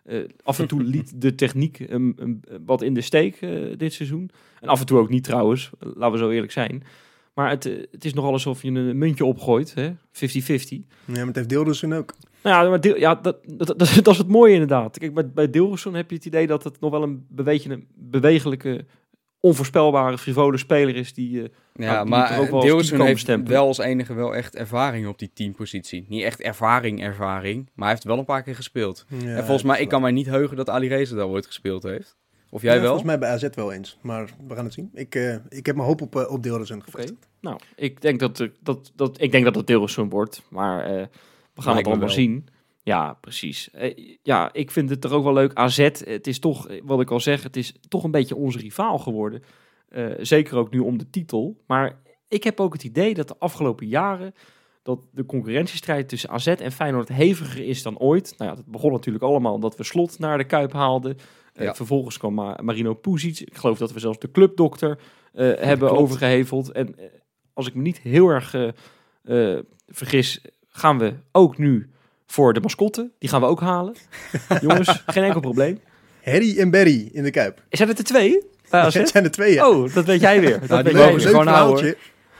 Eh, af en toe liet de techniek hem, wat in de steek eh, dit seizoen. En af en toe ook niet trouwens, laten we zo eerlijk zijn. Maar het, eh, het is nogal alsof je een muntje opgooit, hè? 50-50. Ja, maar het heeft Deeldersen ook. Nou ja, maar deel, ja dat, dat, dat, dat is het mooie inderdaad. Kijk, bij, bij heb je het idee dat het nog wel een, beetje een bewegelijke, onvoorspelbare, frivole speler is die... eh, Ja, Nou, die er ook maar wel heeft wel als enige wel echt ervaring op die teampositie. Niet echt ervaring, ervaring, maar hij heeft wel een paar keer gespeeld. Ja, en volgens mij, ik kan mij niet heugen dat Ali Reza daar ooit gespeeld heeft. Of jij Ja, wel? Volgens mij bij AZ wel eens, maar we gaan het zien. Ik, eh, ik heb mijn hoop op, eh, op Oké. gevestigd. Nou, ik denk dat, dat, dat, ik denk dat het Dilrosun wordt, maar eh, we gaan Lijkt het allemaal zien. Ja, precies. Eh, ja, ik vind het toch ook wel leuk. AZ, het is toch, eh, wat ik al zeg, het is toch een beetje onze rivaal geworden. Eh, zeker ook nu om de titel. Maar ik heb ook het idee dat de afgelopen jaren dat de concurrentiestrijd tussen AZ en Feyenoord heviger is dan ooit. Nou ja, dat begon natuurlijk allemaal omdat we Slot naar de Kuip haalden. Ja. Vervolgens kwam Ma- Marino Puzic. Ik geloof dat we zelfs de clubdokter hebben klopt. overgeheveld. En als ik me niet heel erg vergis, gaan we ook nu voor de mascotte. Die gaan we ook halen. Jongens, geen enkel probleem. Harry en Barry in de Kuip. Zijn het er twee? AZ? Het zijn er twee, ja. Oh, dat weet jij weer. Dat Nou, weet jij weer. Gewoon.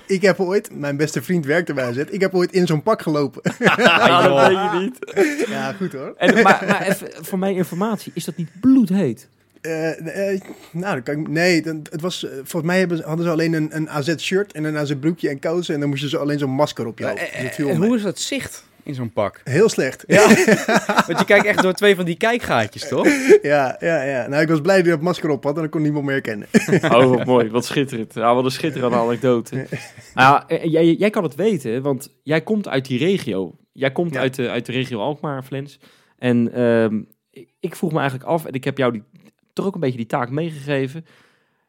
Ik heb ooit, mijn beste vriend werkte bij AZ, ik heb ooit in zo'n pak gelopen. Ah, dat weet je niet. ja, goed hoor. En, maar maar even, voor mijn informatie, is dat niet bloedheet? Eh, eh, nou, dat kan ik, nee, dan- het was, eh, volgens mij hebben, ze- hadden ze alleen een, een AZ-shirt en een AZ-broekje en kousen. En dan moest je zo alleen zo'n masker op je hoofd. Dus en hoe is dat zicht in zo'n pak? Heel slecht. Ja, want je kijkt echt door twee van die kijkgaatjes, toch? Ja, ja, ja. Nou, ik was blij dat hij dat masker op had en dan kon niemand meer herkennen. Oh, wat mooi. Wat schitterend. Ja, wat een schitterende anekdote. Nou ja, jij, jij kan het weten, want jij komt uit die regio. Jij komt Ja. uit, de, uit de regio Alkmaar, Flens. En ehm, ik- ik vroeg me eigenlijk af, en ik heb jou die, toch ook een beetje die taak meegegeven.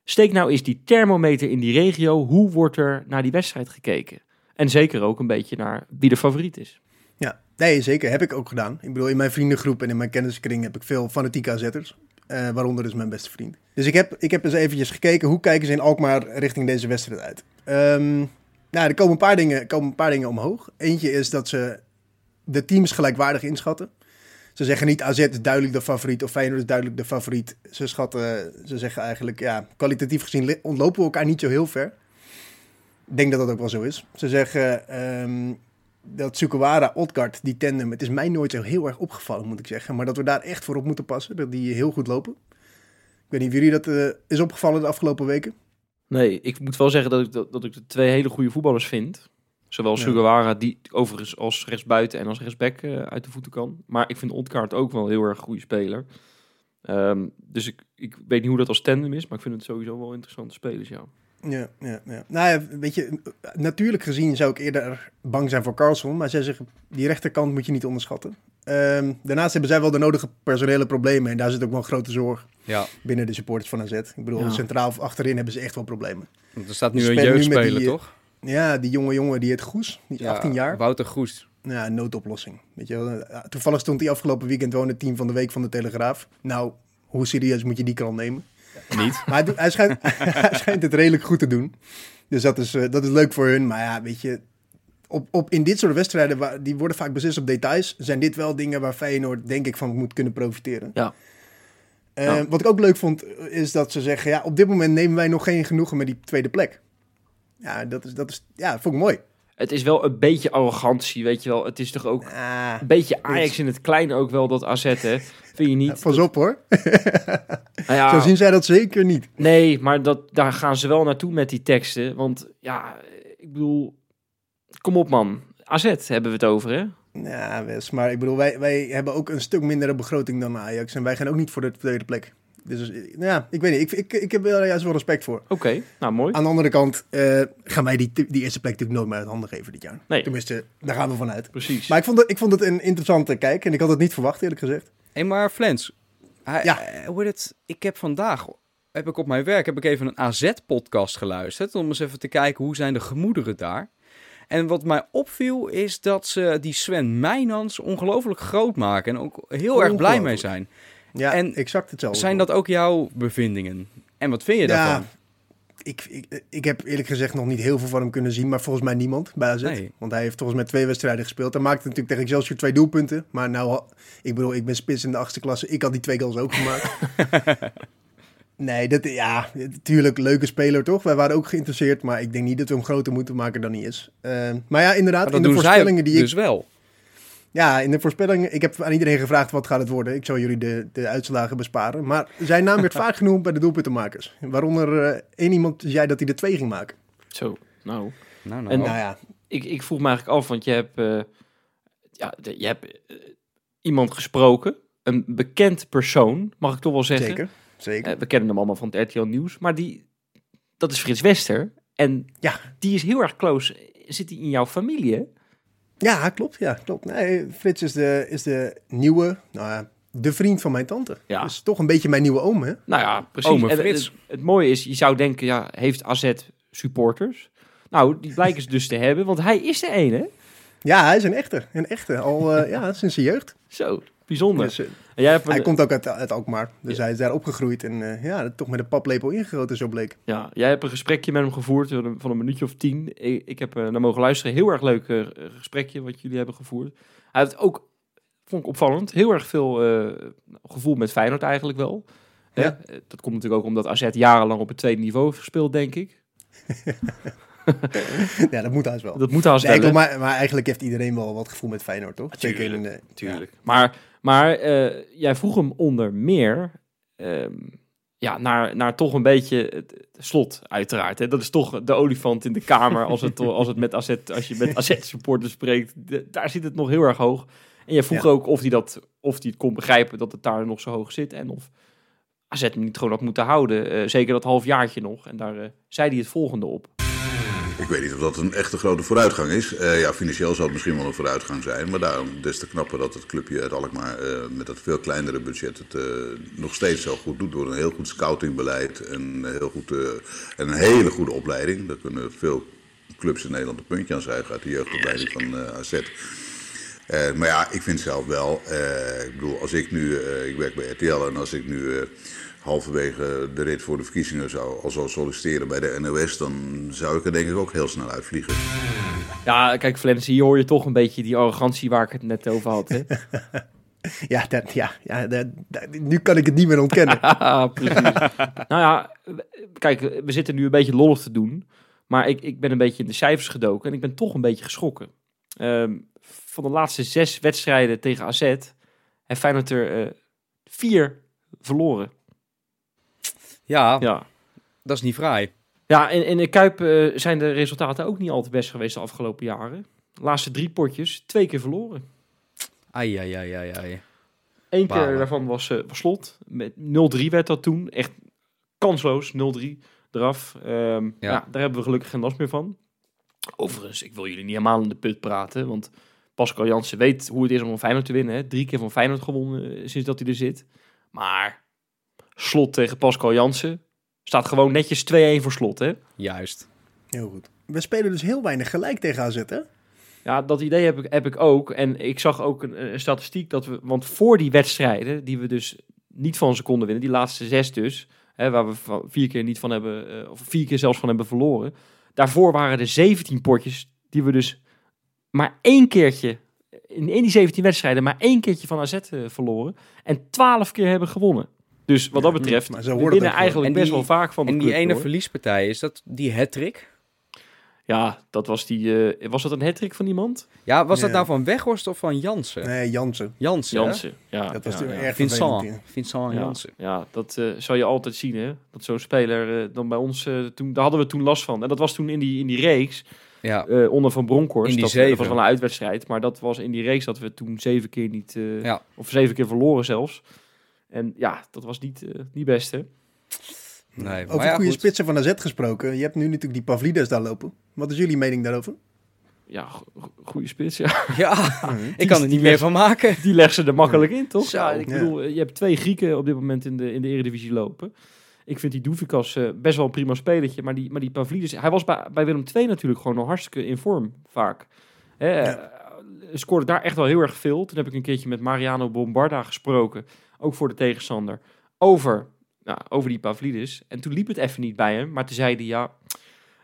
Steek nou eens die thermometer in die regio. Hoe wordt er naar die wedstrijd gekeken? En zeker ook een beetje naar wie de favoriet is. Ja, nee, zeker. Heb ik ook gedaan. Ik bedoel, in mijn vriendengroep en in mijn kenniskring heb ik veel fanatieke AZ'ers. eh waaronder dus mijn beste vriend. Dus ik heb, ik heb eens eventjes gekeken, hoe kijken ze in Alkmaar richting deze wedstrijd uit? Ehm, nou, er komen een, paar dingen, komen een paar dingen omhoog. Eentje is dat ze de teams gelijkwaardig inschatten. Ze zeggen niet AZ is duidelijk de favoriet of Feyenoord is duidelijk de favoriet. Ze schatten, ze zeggen eigenlijk, ja, kwalitatief gezien ontlopen we elkaar niet zo heel ver. Ik denk dat dat ook wel zo is. Ze zeggen ehm, dat Sukawara, Odgaard, die tandem, het is mij nooit zo heel erg opgevallen, moet ik zeggen. Maar dat we daar echt voor op moeten passen, dat die heel goed lopen. Ik weet niet of jullie dat eh, is opgevallen de afgelopen weken. Nee, ik moet wel zeggen dat ik, dat, dat ik de twee hele goede voetballers vind. Zowel. Sugawara, die overigens als rechtsbuiten en als rechtsback eh, uit de voeten kan. Maar ik vind Ontkaart ook wel een heel erg goede speler. Ehm, dus ik, ik weet niet hoe dat als tandem is, maar ik vind het sowieso wel interessante spelers, ja. Ja, ja, ja. Nou ja, weet je, natuurlijk gezien zou ik eerder bang zijn voor Carlson. Maar zij zeggen, die rechterkant moet je niet onderschatten. Ehm, daarnaast hebben zij wel de nodige personele problemen. En daar zit ook wel een grote zorg Ja, binnen de supporters van AZ. Ik bedoel, Ja. centraal of achterin hebben ze echt wel problemen. want er staat nu een jeugdspeler, die, toch? Ja, die jonge jongen, die heet Goes, die is Ja, 18 jaar. Wouter Goes. Ja, noodoplossing. Weet je, wel. Toevallig stond hij afgelopen weekend wel in het team van de week van de Telegraaf. Nou, hoe serieus moet je die krant nemen? Niet. Maar hij, hij, schijnt, hij schijnt het redelijk goed te doen. Dus dat is, eh, dat is leuk voor hun. Maar ja, weet je, op, op, in dit soort wedstrijden, waar, die worden vaak beslist op details, zijn dit wel dingen waar Feyenoord, denk ik, van moet kunnen profiteren. Ja. Eh, Ja. Wat ik ook leuk vond, is dat ze zeggen, ja, op dit moment nemen wij nog geen genoegen met die tweede plek. Ja, dat is, dat is, ja, vond ik mooi. Het is wel een beetje arrogantie, weet je wel. Het is toch ook Ah, een beetje Ajax in het klein ook wel, dat AZ, hè? Vind je niet? pas op hoor. Nou ja, Zo zien zij dat zeker niet. Nee, maar dat, daar gaan ze wel naartoe met die teksten. Want ja, ik bedoel, kom op man. AZ hebben we het over, hè? Ja, Wes, maar ik bedoel, wij, wij hebben ook een stuk mindere begroting dan Ajax. En wij gaan ook niet voor de tweede plek. Dus eh, nou ja, ik weet niet. Ik, ik, ik heb er juist wel respect voor. Oké, nou mooi. Aan de andere kant eh, gaan wij die, die eerste plek natuurlijk nooit meer uit handen geven dit jaar. Nee. Tenminste, daar gaan we vanuit. Precies. Maar ik vond, het, ik vond het een interessante kijk en ik had het niet verwacht, eerlijk gezegd. Hé, maar Flens, hij, Ja. eh, hoe het? Ik heb vandaag, heb ik op mijn werk, heb ik even een AZ-podcast geluisterd. Om eens even te kijken hoe zijn de gemoederen daar. En wat mij opviel is dat ze die Sven Meijnans ongelooflijk groot maken. En ook heel erg blij mee zijn. Ja, En exact hetzelfde. Zijn dat ook jouw bevindingen? En wat vind je Ja, daarvan? Ik, ik, ik heb eerlijk gezegd nog niet heel veel van hem kunnen zien, maar volgens mij niemand bij AZ. Nee. Want hij heeft volgens mij twee wedstrijden gespeeld. Hij maakte natuurlijk tegen Excelsior twee doelpunten. Maar nou, ik bedoel, ik ben spits in de achtste klasse. Ik had die twee goals ook gemaakt. nee, dat, ja, natuurlijk leuke speler toch? Wij waren ook geïnteresseerd, maar ik denk niet dat we hem groter moeten maken dan hij is. Eh, maar ja, inderdaad, Maar in de voorspellingen die ik... dus wel. Ja, in de voorspellingen, ik heb aan iedereen gevraagd wat gaat het worden. Ik zal jullie de, de uitslagen besparen. Maar zijn naam werd vaak genoemd bij de doelpuntenmakers. Waaronder eh, één iemand zei dat hij er twee ging maken. Zo, nou. Nou, nou. En- Nou ja, Ik, ik vroeg me eigenlijk af, want je hebt, eh, ja, de- je hebt eh, iemand gesproken. Een bekend persoon, mag ik toch wel zeggen. zeker. Zeker. We kennen hem allemaal van het RTL Nieuws. Maar die, dat is Frits Wester. En Ja. die is heel erg close. Zit hij in jouw familie, hè? Ja, klopt. Ja, klopt. Nee, Frits is de, is de nieuwe, nou ja, de vriend van mijn tante. Ja. Dus toch een beetje mijn nieuwe oom, hè? Nou ja, precies. Ome En. Het, het mooie is, je zou denken, ja, heeft AZ supporters? Nou, die blijken ze dus te hebben, want hij is de ene. Ja, hij is een echte. Een echte. Al eh, ja, sinds zijn jeugd. Zo, bijzonder. Dus, eh, En jij hebt een, hij komt ook uit, uit Alkmaar. Dus Ja. hij is daar opgegroeid. En eh, ja, toch met een paplepel ingegoten, zo bleek. ja, jij hebt een gesprekje met hem gevoerd van een, van een minuutje of tien. Ik, ik heb eh, naar mogen luisteren. Heel erg leuk gesprekje wat jullie hebben gevoerd. Hij heeft ook, vond ik opvallend, heel erg veel eh, gevoel met Feyenoord eigenlijk wel. Hè? Ja. Dat komt natuurlijk ook omdat AZ jarenlang op het tweede niveau heeft gespeeld, denk ik. ja, dat moet haast wel. Dat moet als Nee, wel. maar, maar eigenlijk heeft iedereen wel wat gevoel met Feyenoord, toch? Natuurlijk, Zeker in de- Tuurlijk. Maar, maar eh, jij vroeg hem onder meer ehm, ja, naar, naar toch een beetje het, slot, uiteraard. Hè? Dat is toch de olifant in de kamer als het, als het met AZ, als je met AZ-supporters spreekt. De- daar zit het nog heel erg hoog. En jij vroeg Ja. ook of hij, dat, of hij het kon begrijpen dat het daar nog zo hoog zit. En of AZ hem niet gewoon had moeten houden. eh, zeker dat halfjaartje nog. En daar eh, zei hij het volgende op. Ik weet niet of dat een echte grote vooruitgang is. Eh, ja, financieel zal het misschien wel een vooruitgang zijn. Maar daarom des te knapper dat het clubje uit Alkmaar eh, met dat veel kleinere budget het eh, nog steeds zo goed doet. Door een heel goed scoutingbeleid en, heel goed, en een hele goede opleiding. Daar kunnen veel clubs in Nederland een puntje aan zuigen uit de jeugdopleiding van AZ. Maar ja, ik vind zelf wel, ik bedoel, als ik nu, ik werk bij RTL en als ik nu halverwege de rit voor de verkiezingen zou, al zou solliciteren bij de NOS, dan zou ik er denk ik ook heel snel uitvliegen. Ja, kijk, Flens, hier hoor je toch een beetje die arrogantie waar ik het net over had. Hè? Ja, dat, ja, ja dat, dat- nu kan ik het niet meer ontkennen. Nou ja, kijk, we zitten nu een beetje lollig te doen. Maar ik, ik ben een beetje in de cijfers gedoken en ik ben toch een beetje geschrokken. Ehm, van de laatste zes wedstrijden tegen AZ heeft Feyenoord er eh, vier verloren. Ja, Ja, dat is niet fraai. ja in, in de Kuip eh, zijn de resultaten ook niet altijd best geweest de afgelopen jaren. De laatste drie potjes, twee keer verloren. Ai, ai, ai, ai, ai. Eén keer daarvan was, eh, was slot. Met 0-3 werd dat toen. Echt kansloos, 0-3 eraf. Ehm, ja. daar hebben we gelukkig geen last meer van. Overigens, ik wil jullie niet helemaal in de put praten. Want Pascal Jansen weet hoe het is om een Feyenoord te winnen. Hè. Drie keer van Feyenoord gewonnen eh, sinds dat hij er zit. Maar slot tegen Pascal Jansen staat gewoon netjes 2-1 voor slot. Hè. Juist. Heel goed. We spelen dus heel weinig gelijk tegen AZ, hè? Ja, dat idee heb ik, heb ik ook. En ik zag ook een, een statistiek dat we... Want voor die wedstrijden, die we dus niet van ze konden winnen, die laatste zes dus, hè, waar we vier keer niet van hebben, eh, of vier keer zelfs van hebben verloren. Daarvoor waren er 17 potjes die we dus maar één keertje, in, in die 17 wedstrijden, maar één keertje van AZ eh, verloren. En 12 keer hebben gewonnen. Dus wat dat betreft, maar zo we winnen eigenlijk En best die- wel vaak van de En die club, ene hoor. verliespartij, is dat die hat-trick? Ja, dat was die... eh, was dat een hattrick van iemand? Ja, was dat nou van Weghorst of van Jansen? Nee, Jansen. Jansen? Jansen. Ja, Dat was ja, erg. Vincent. Vincent Ja, Jansen. ja, dat eh zou je altijd zien, hè? Dat zo'n speler eh, dan bij ons, eh, toen, daar hadden we toen last van. En dat was toen in die, in die reeks, Ja. eh, onder Van Bronckhorst. In die dat, dat was wel een uitwedstrijd, maar dat was in die reeks dat we toen zeven keer niet, eh, Ja. of zeven keer verloren zelfs. En ja, dat was niet, eh, niet best, hè? Nee, Over maar ja, goede goed. spitsen van AZ gesproken. Je hebt nu natuurlijk die Pavlidis daar lopen. Wat is jullie mening daarover? Ja, go- go- goede spits, ja. Ja, ik kan er niet meer van maken. Die leggen ze er makkelijk in, toch? Zo. Ja, ik Ja. bedoel, eh, je hebt twee Grieken op dit moment in de, in de Eredivisie lopen. Ik vind die Doevikas eh, best wel een prima spelertje. Maar die, maar die Pavlidis, hij was bij, bij Willem II natuurlijk gewoon al hartstikke in vorm, vaak. Hè, Ja. scoorde daar echt wel heel erg veel. Toen heb ik een keertje met Mariano Bombarda gesproken, ook voor de tegenstander, over, nou, over die Pavlidis. En toen liep het even niet bij hem. Maar toen zei hij, ja,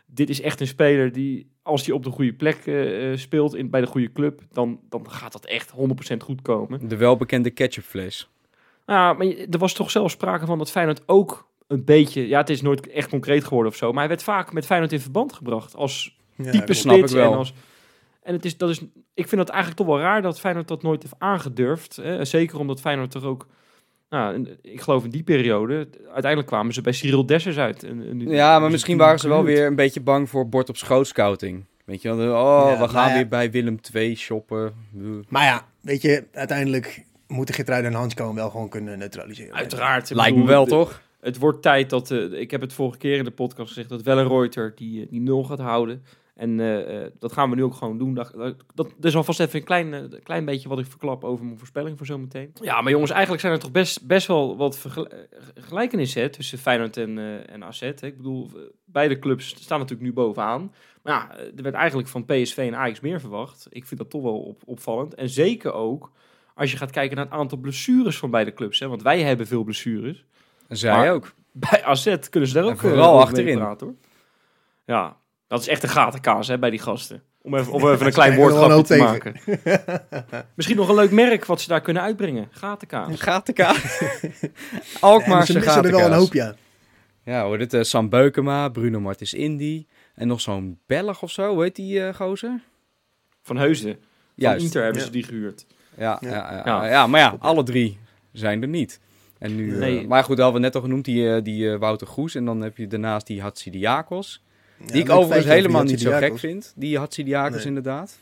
dit is echt een speler die, als hij op de goede plek eh, eh, speelt, in, bij de goede club, dan, dan gaat dat echt 100% goed komen. De welbekende ketchupfles. Ja, maar er was toch zelfs sprake van dat Feyenoord ook een beetje... Ja, het is nooit echt concreet geworden of zo. Maar hij werd vaak met Feyenoord in verband gebracht. Als Ja, type snap ik wel. En, als, en het is, dat is, ik vind het eigenlijk toch wel raar dat Feyenoord dat nooit heeft aangedurfd. Hè? Zeker omdat Feyenoord toch ook... Nou, in- ik geloof in die periode... Uiteindelijk kwamen ze bij Cyril Dessers uit. En, en- Ja, maar misschien waren ze wel weer een beetje bang voor bord op schoot scouting. Weet je wel, oh, Ja, we gaan ja. weer bij Willem II shoppen. Maar ja, weet je, uiteindelijk moeten Geertruiden en Hans hem wel gewoon kunnen neutraliseren. Uiteraard. ik Lijkt me wel, de- toch? Het wordt tijd dat, eh, ik heb het vorige keer in de podcast gezegd, dat Wellenreuter die, eh, die nul gaat houden. En eh, eh, dat gaan we nu ook gewoon doen. Dat, dat, dat is alvast even een klein, eh, klein beetje wat ik verklap over mijn voorspelling voor zometeen. Ja, maar jongens, eigenlijk zijn er toch best, best wel wat vergel- eh, gelijkenissen hè, tussen Feyenoord en, eh en AZ. Hè. Ik bedoel, beide clubs staan natuurlijk nu bovenaan. Maar ja, er werd eigenlijk van PSV en Ajax meer verwacht. Ik vind dat toch wel op, opvallend. En zeker ook als je gaat kijken naar het aantal blessures van beide clubs. Hè. Want wij hebben veel blessures. Zij Maar- ook. Bij AZ kunnen ze daar En ook vooral eh, over achterin. mee praten, hoor. Ja, dat is echt een gatenkaas hè, bij die gasten. Om even, om even een klein woordgrapje te maken. Misschien nog een leuk merk wat ze daar kunnen uitbrengen. Gatenkaas. Gatenkaas. Ja, Alkmaarse ze missen er wel een hoop, ja. Ja, hoor, dit eh, Sam Beukema, Bruno Martins Indy. En nog zo'n Belg of zo, hoe heet die eh, gozer? Van Heusden. Van Juist. Inter hebben Ja. ze die gehuurd. Ja, Ja. ja. Ja, Ja. ja, maar ja, alle drie zijn er niet. En nu, eh, Nee. maar goed, dat hadden we net al genoemd, die, eh, die eh, Wouter Goes. En dan heb je daarnaast die Hatsidiakos. Die ik overigens helemaal niet zo gek vind. Die Hatsidiakos Nee. inderdaad.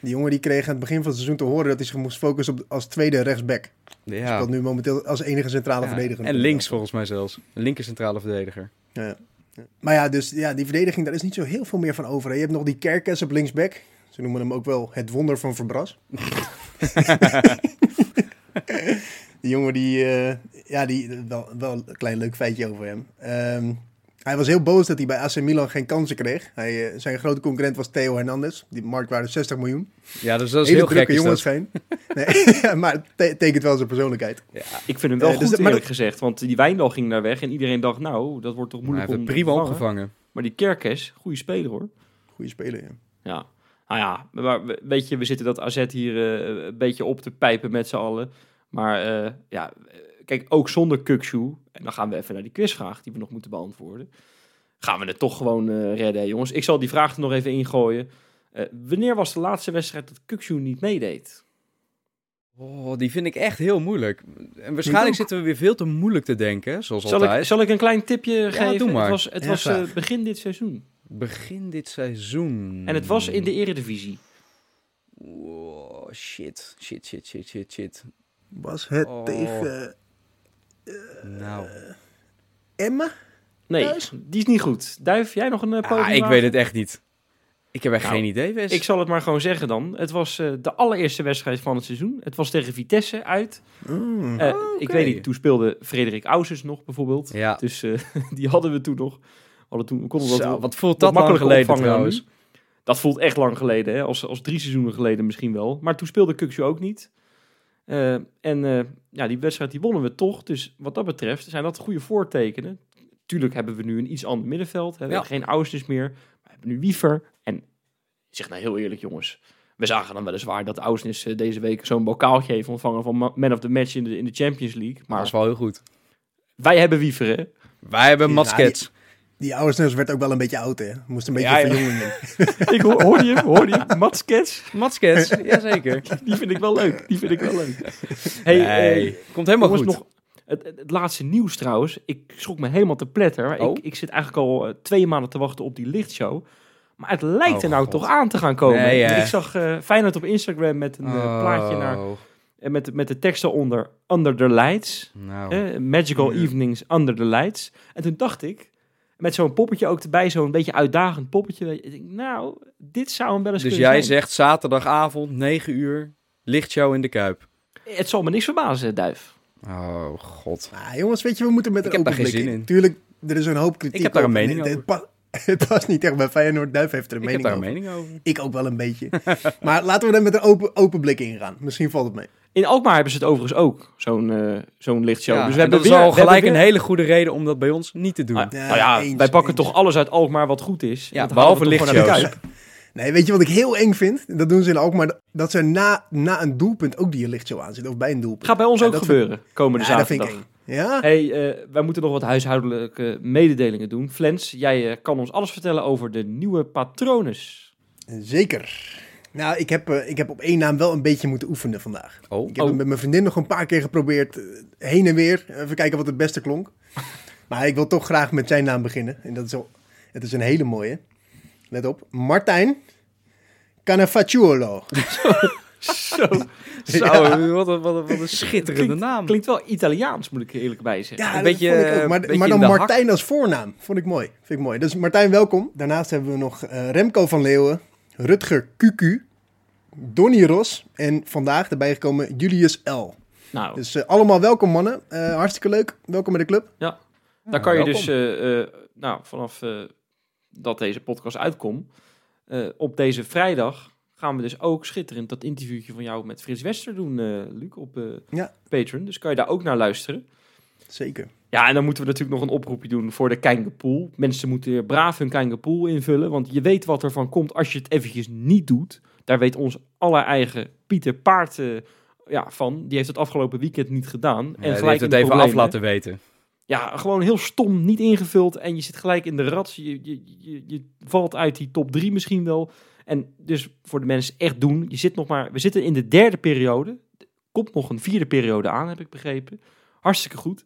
Die jongen die kreeg aan het begin van het seizoen te horen dat hij zich moest focussen op als tweede rechtsback. Ja. Dat nu momenteel als enige centrale Ja, verdediger. En links volgens mij zelfs. Een linker centrale verdediger. Ja. Maar ja, dus ja, die verdediging, daar is niet zo heel veel meer van over. hè. Je hebt nog die Kerkes op linksback. Ze noemen hem ook wel het wonder van Verbras. die jongen die, eh, ja, die, wel, wel een klein leuk feitje over hem. Ehm, hij was heel boos dat hij bij AC Milan geen kansen kreeg. Hij, eh, zijn grote concurrent was Theo Hernandez. Die marktwaarde 60 miljoen. Ja, dus dat is Hele heel gek. drukke Is jongen dat. schijn. Nee, ja, maar het te- tekent wel zijn persoonlijkheid. Ik vind hem wel Eh, dus goed, dat- eerlijk gezegd. Want die Wijndal ging daar weg en iedereen dacht, nou, dat wordt toch Hij moeilijk heeft om prima opgevangen. Maar die Kerkes, goede speler hoor. Goeie speler, ja. Ja. Nou ja, maar we- weet je, we zitten dat AZ hier eh, een beetje op te pijpen met z'n allen. Maar eh, ja, kijk, ook zonder Kukshoe, en dan gaan we even naar die quizvraag die we nog moeten beantwoorden. Gaan we het toch gewoon eh, redden, hè, jongens. Ik zal die vraag er nog even ingooien. Eh, wanneer was de laatste wedstrijd dat Kukshoe niet meedeed? Oh, die vind ik echt heel moeilijk. En waarschijnlijk zitten we weer veel te moeilijk te denken, zoals Zal altijd. ik, zal ik een klein tipje geven? doe maar. Het was, het Ja, was eh, begin dit seizoen. Begin dit seizoen. En het was in de eredivisie. Oh, shit. Shit, shit, shit, shit, shit. Was het Oh. tegen Nou. Emma? Nee, Thuis? die is niet goed. Duif, jij nog een uh, Ah, ik weet het echt niet. Ik heb echt Nou, geen idee, Wes. Ik zal het maar gewoon zeggen dan. Het was eh, de allereerste wedstrijd van het seizoen. Het was tegen Vitesse uit. Mm. Eh, Oh, Ik weet niet, toen speelde Frederik Ausens nog bijvoorbeeld. Ja. Dus eh, die hadden we toen nog. We hadden toen, we konden Zo, wel- wat voelt dat lang geleden trouwens. nu. Dat voelt echt lang geleden, hè? Als, als drie seizoenen geleden misschien wel. Maar toen speelde Kuksje ook niet. Eh, en eh, ja, die wedstrijd die wonnen we toch. Dus wat dat betreft zijn dat goede voortekenen. Tuurlijk hebben we nu een iets ander middenveld. Hè? We Ja. hebben geen Ausnes meer. We hebben nu Wiever. En ik zeg nou heel eerlijk jongens. We zagen dan weliswaar dat Ausnes eh, deze week zo'n bokaaltje heeft ontvangen van ma- Man of the Match in de, in de Champions League. Maar Maar dat is wel heel goed. wij hebben Wiever, hè? Wij hebben Ja, Matskets. Die oude werd ook wel een beetje oud, hè? Moest een beetje Ja, ja. verjongen. Ik hoor, hoorde je hem, hoorde je hem? Mats Kets, Matskets, jazeker. die vind ik wel leuk. Die vind ik wel leuk. Hey, eh, komt helemaal goed. nog het, laatste nieuws trouwens. Ik schrok me helemaal te pletter. maar Oh. Ik, ik zit eigenlijk al eh, twee maanden te wachten op die lichtshow. Maar het lijkt Oh, er nou God. toch aan te gaan komen. Nee, hè? ik zag eh Feyenoord op Instagram met een eh, plaatje naar, Oh, en met, met de teksten onder Under the Lights. Nou, Eh, magical. Evenings Under the Lights. En toen dacht ik, met zo'n poppetje ook erbij, zo'n beetje uitdagend poppetje. ik denk, nou, dit zou hem wel eens dus kunnen jij zijn. zegt zaterdagavond, 9 uur, lichtshow in de Kuip. Het zal me niks verbazen, Duif. Oh, god. Ah, jongens, weet je, we moeten met Ik een heb open daar geen blik zin in. Tuurlijk, er is een hoop kritiek Ik heb daar een mening over. Het, pa- het past niet echt bij Feyenoord. Duif heeft er een Ik heb mening daar een over. mening over. Ik ook wel een beetje. maar laten we er met een open, open blik ingaan. Misschien valt het mee. In Alkmaar hebben ze het overigens ook, zo'n eh zo'n lichtshow. Ja, dus we hebben dat is weer, al gelijk een hele goede reden om dat bij ons niet te doen. Ah, Ja, nou ja, eens, wij pakken eens. toch alles uit Alkmaar wat goed is. Ja, behalve lichtshows. Kuip. Nee, weet je wat ik heel eng vind? Dat doen ze in Alkmaar. Dat ze na, na een doelpunt ook die lichtshow aanzetten. Of bij een doelpunt. Gaat bij ons Ja, ook dat gebeuren, komende Ja, dat vind zaterdag. ik eng. Ja? Hey, eh, wij moeten nog wat huishoudelijke mededelingen doen. Flens, jij eh, kan ons alles vertellen over de nieuwe patrones. Zeker. Nou, ik heb, eh, ik heb op één naam wel een beetje moeten oefenen vandaag. Oh, Ik heb Oh. met mijn vriendin nog een paar keer geprobeerd. eh, heen en weer. Even kijken wat het beste klonk. maar ik wil toch graag met zijn naam beginnen. En dat is al, het is een hele mooie. Let op. Martijn Canavacciuolo. Zo, Zo, Ja. wat, een, wat, een, wat een schitterende klinkt, naam. klinkt wel Italiaans, moet ik er eerlijk bij zeggen. Ja, Een dat beetje, vond ik ook. eh, Maar, beetje maar in dan Martijn als voornaam. Vond ik mooi. Vind ik mooi. Dus Martijn, welkom. Daarnaast hebben we nog Remco van Leeuwen, Rutger QQ, Donny Ros en vandaag erbij gekomen Julius L. Nou, Dus eh, allemaal welkom mannen. Eh, hartstikke leuk. Welkom bij de club. Daar kan je dus, eh, eh, nou, vanaf eh, dat deze podcast uitkomt, eh, op deze vrijdag gaan we dus ook schitterend dat interviewtje van jou met Frits Wester doen, eh Luc, op eh Ja. Patreon. Dus kan je daar ook naar luisteren. Zeker. Ja, en dan moeten we natuurlijk nog een oproepje doen voor de Kijngepool. Mensen moeten braaf hun Kijngepool invullen, want je weet wat er van komt als je het eventjes niet doet. Daar weet ons aller eigen Pieter Paard eh, ja, van. Die heeft het afgelopen weekend niet gedaan. En die gelijk heeft het even af problemen. laten weten. Ja, gewoon heel stom, niet ingevuld. En je zit gelijk in de rat. Je, je, je, je valt uit die top drie misschien wel. En dus voor de mensen echt doen. Je zit nog maar, we zitten in de derde periode. Er komt nog een vierde periode aan, heb ik begrepen. Hartstikke goed.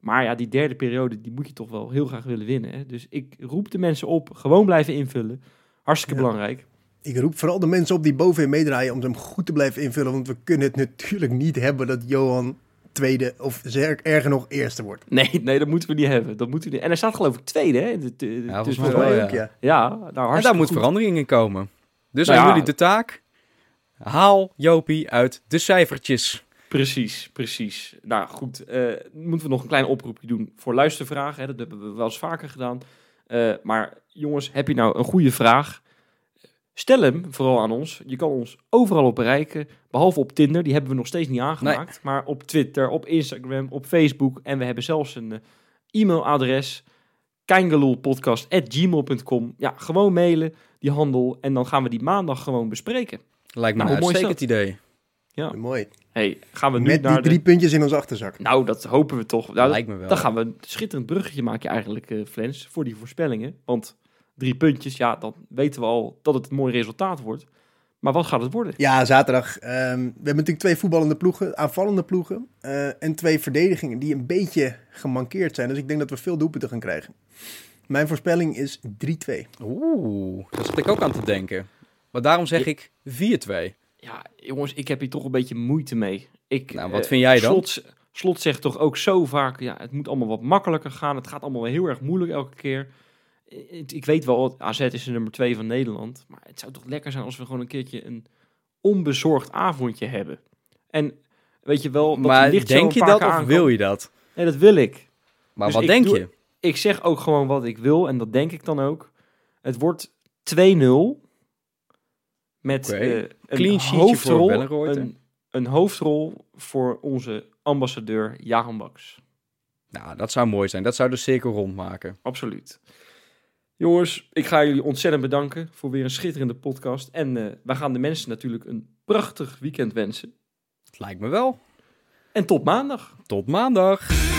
Maar ja, die derde periode, die moet je toch wel heel graag willen winnen. Hè? Dus ik roep de mensen op, gewoon blijven invullen. Hartstikke Ja. belangrijk. Ik roep vooral de mensen op die bovenin meedraaien om hem goed te blijven invullen. Want we kunnen het natuurlijk niet hebben dat Johan tweede of erger nog eerste wordt. Nee, nee, dat moeten we niet hebben. Dat moeten we niet. En er staat geloof ik tweede, hè? in de- de- Volgens mij ja. ook, ja. Ja, nou En daar moet goed. verandering in komen. Dus Nou aan ja. jullie de taak. Haal Jopie uit de cijfertjes. Precies, precies. Nou goed, eh, moeten we nog een klein oproepje doen voor luistervragen. Hè? Dat hebben we wel eens vaker gedaan. Eh, maar jongens, heb je nou een goede vraag? Stel hem vooral aan ons. Je kan ons overal op bereiken, behalve op Tinder. Die hebben we nog steeds niet aangemaakt. Maar op Twitter, op Instagram, op Facebook. En we hebben zelfs een eh, e-mailadres. Keingeloelpodcast.gmail.com Ja, gewoon mailen, die handel. En dan gaan we die maandag gewoon bespreken. Lijkt me Nou, een mooi uitstekend idee. Ja. Mooi. hey, gaan we nu Met naar die drie puntjes in ons achterzak. Nou, dat hopen we toch. Nou, Lijkt me wel. Dan gaan we een schitterend bruggetje maken eigenlijk, eh Flens, voor die voorspellingen. Want drie puntjes, ja, dan weten we al dat het een mooi resultaat wordt. Maar wat gaat het worden? Ja, zaterdag. Ehm, we hebben natuurlijk twee voetballende ploegen, aanvallende ploegen. eh, en twee verdedigingen die een beetje gemankeerd zijn. Dus ik denk dat we veel doelpunten gaan krijgen. Mijn voorspelling is 3-2. Oeh, daar zat ik ook aan te denken. Maar daarom zeg ik 4-2. Ja, jongens, ik heb hier toch een beetje moeite mee. Ik, Nou, wat eh, vind jij dan? Slot, Slot zegt toch ook zo vaak, ja, het moet allemaal wat makkelijker gaan. Het gaat allemaal wel heel erg moeilijk elke keer. Ik weet wel, AZ is de nummer twee van Nederland. Maar het zou toch lekker zijn als we gewoon een keertje een onbezorgd avondje hebben. En weet je wel, dat Maar denk je dat of aankomt. wil je dat? Nee, dat wil ik. Maar Dus wat ik denk doe- je? Ik zeg ook gewoon wat ik wil en dat denk ik dan ook. Het wordt 2-0 met eh, een hoofdrol, voor een, een hoofdrol voor onze ambassadeur Jahan Baks. Nou, dat zou mooi zijn. Dat zou de cirkel rondmaken. Absoluut. Jongens, ik ga jullie ontzettend bedanken voor weer een schitterende podcast. En eh wij gaan de mensen natuurlijk een prachtig weekend wensen. Het lijkt me wel. En tot maandag. Tot maandag.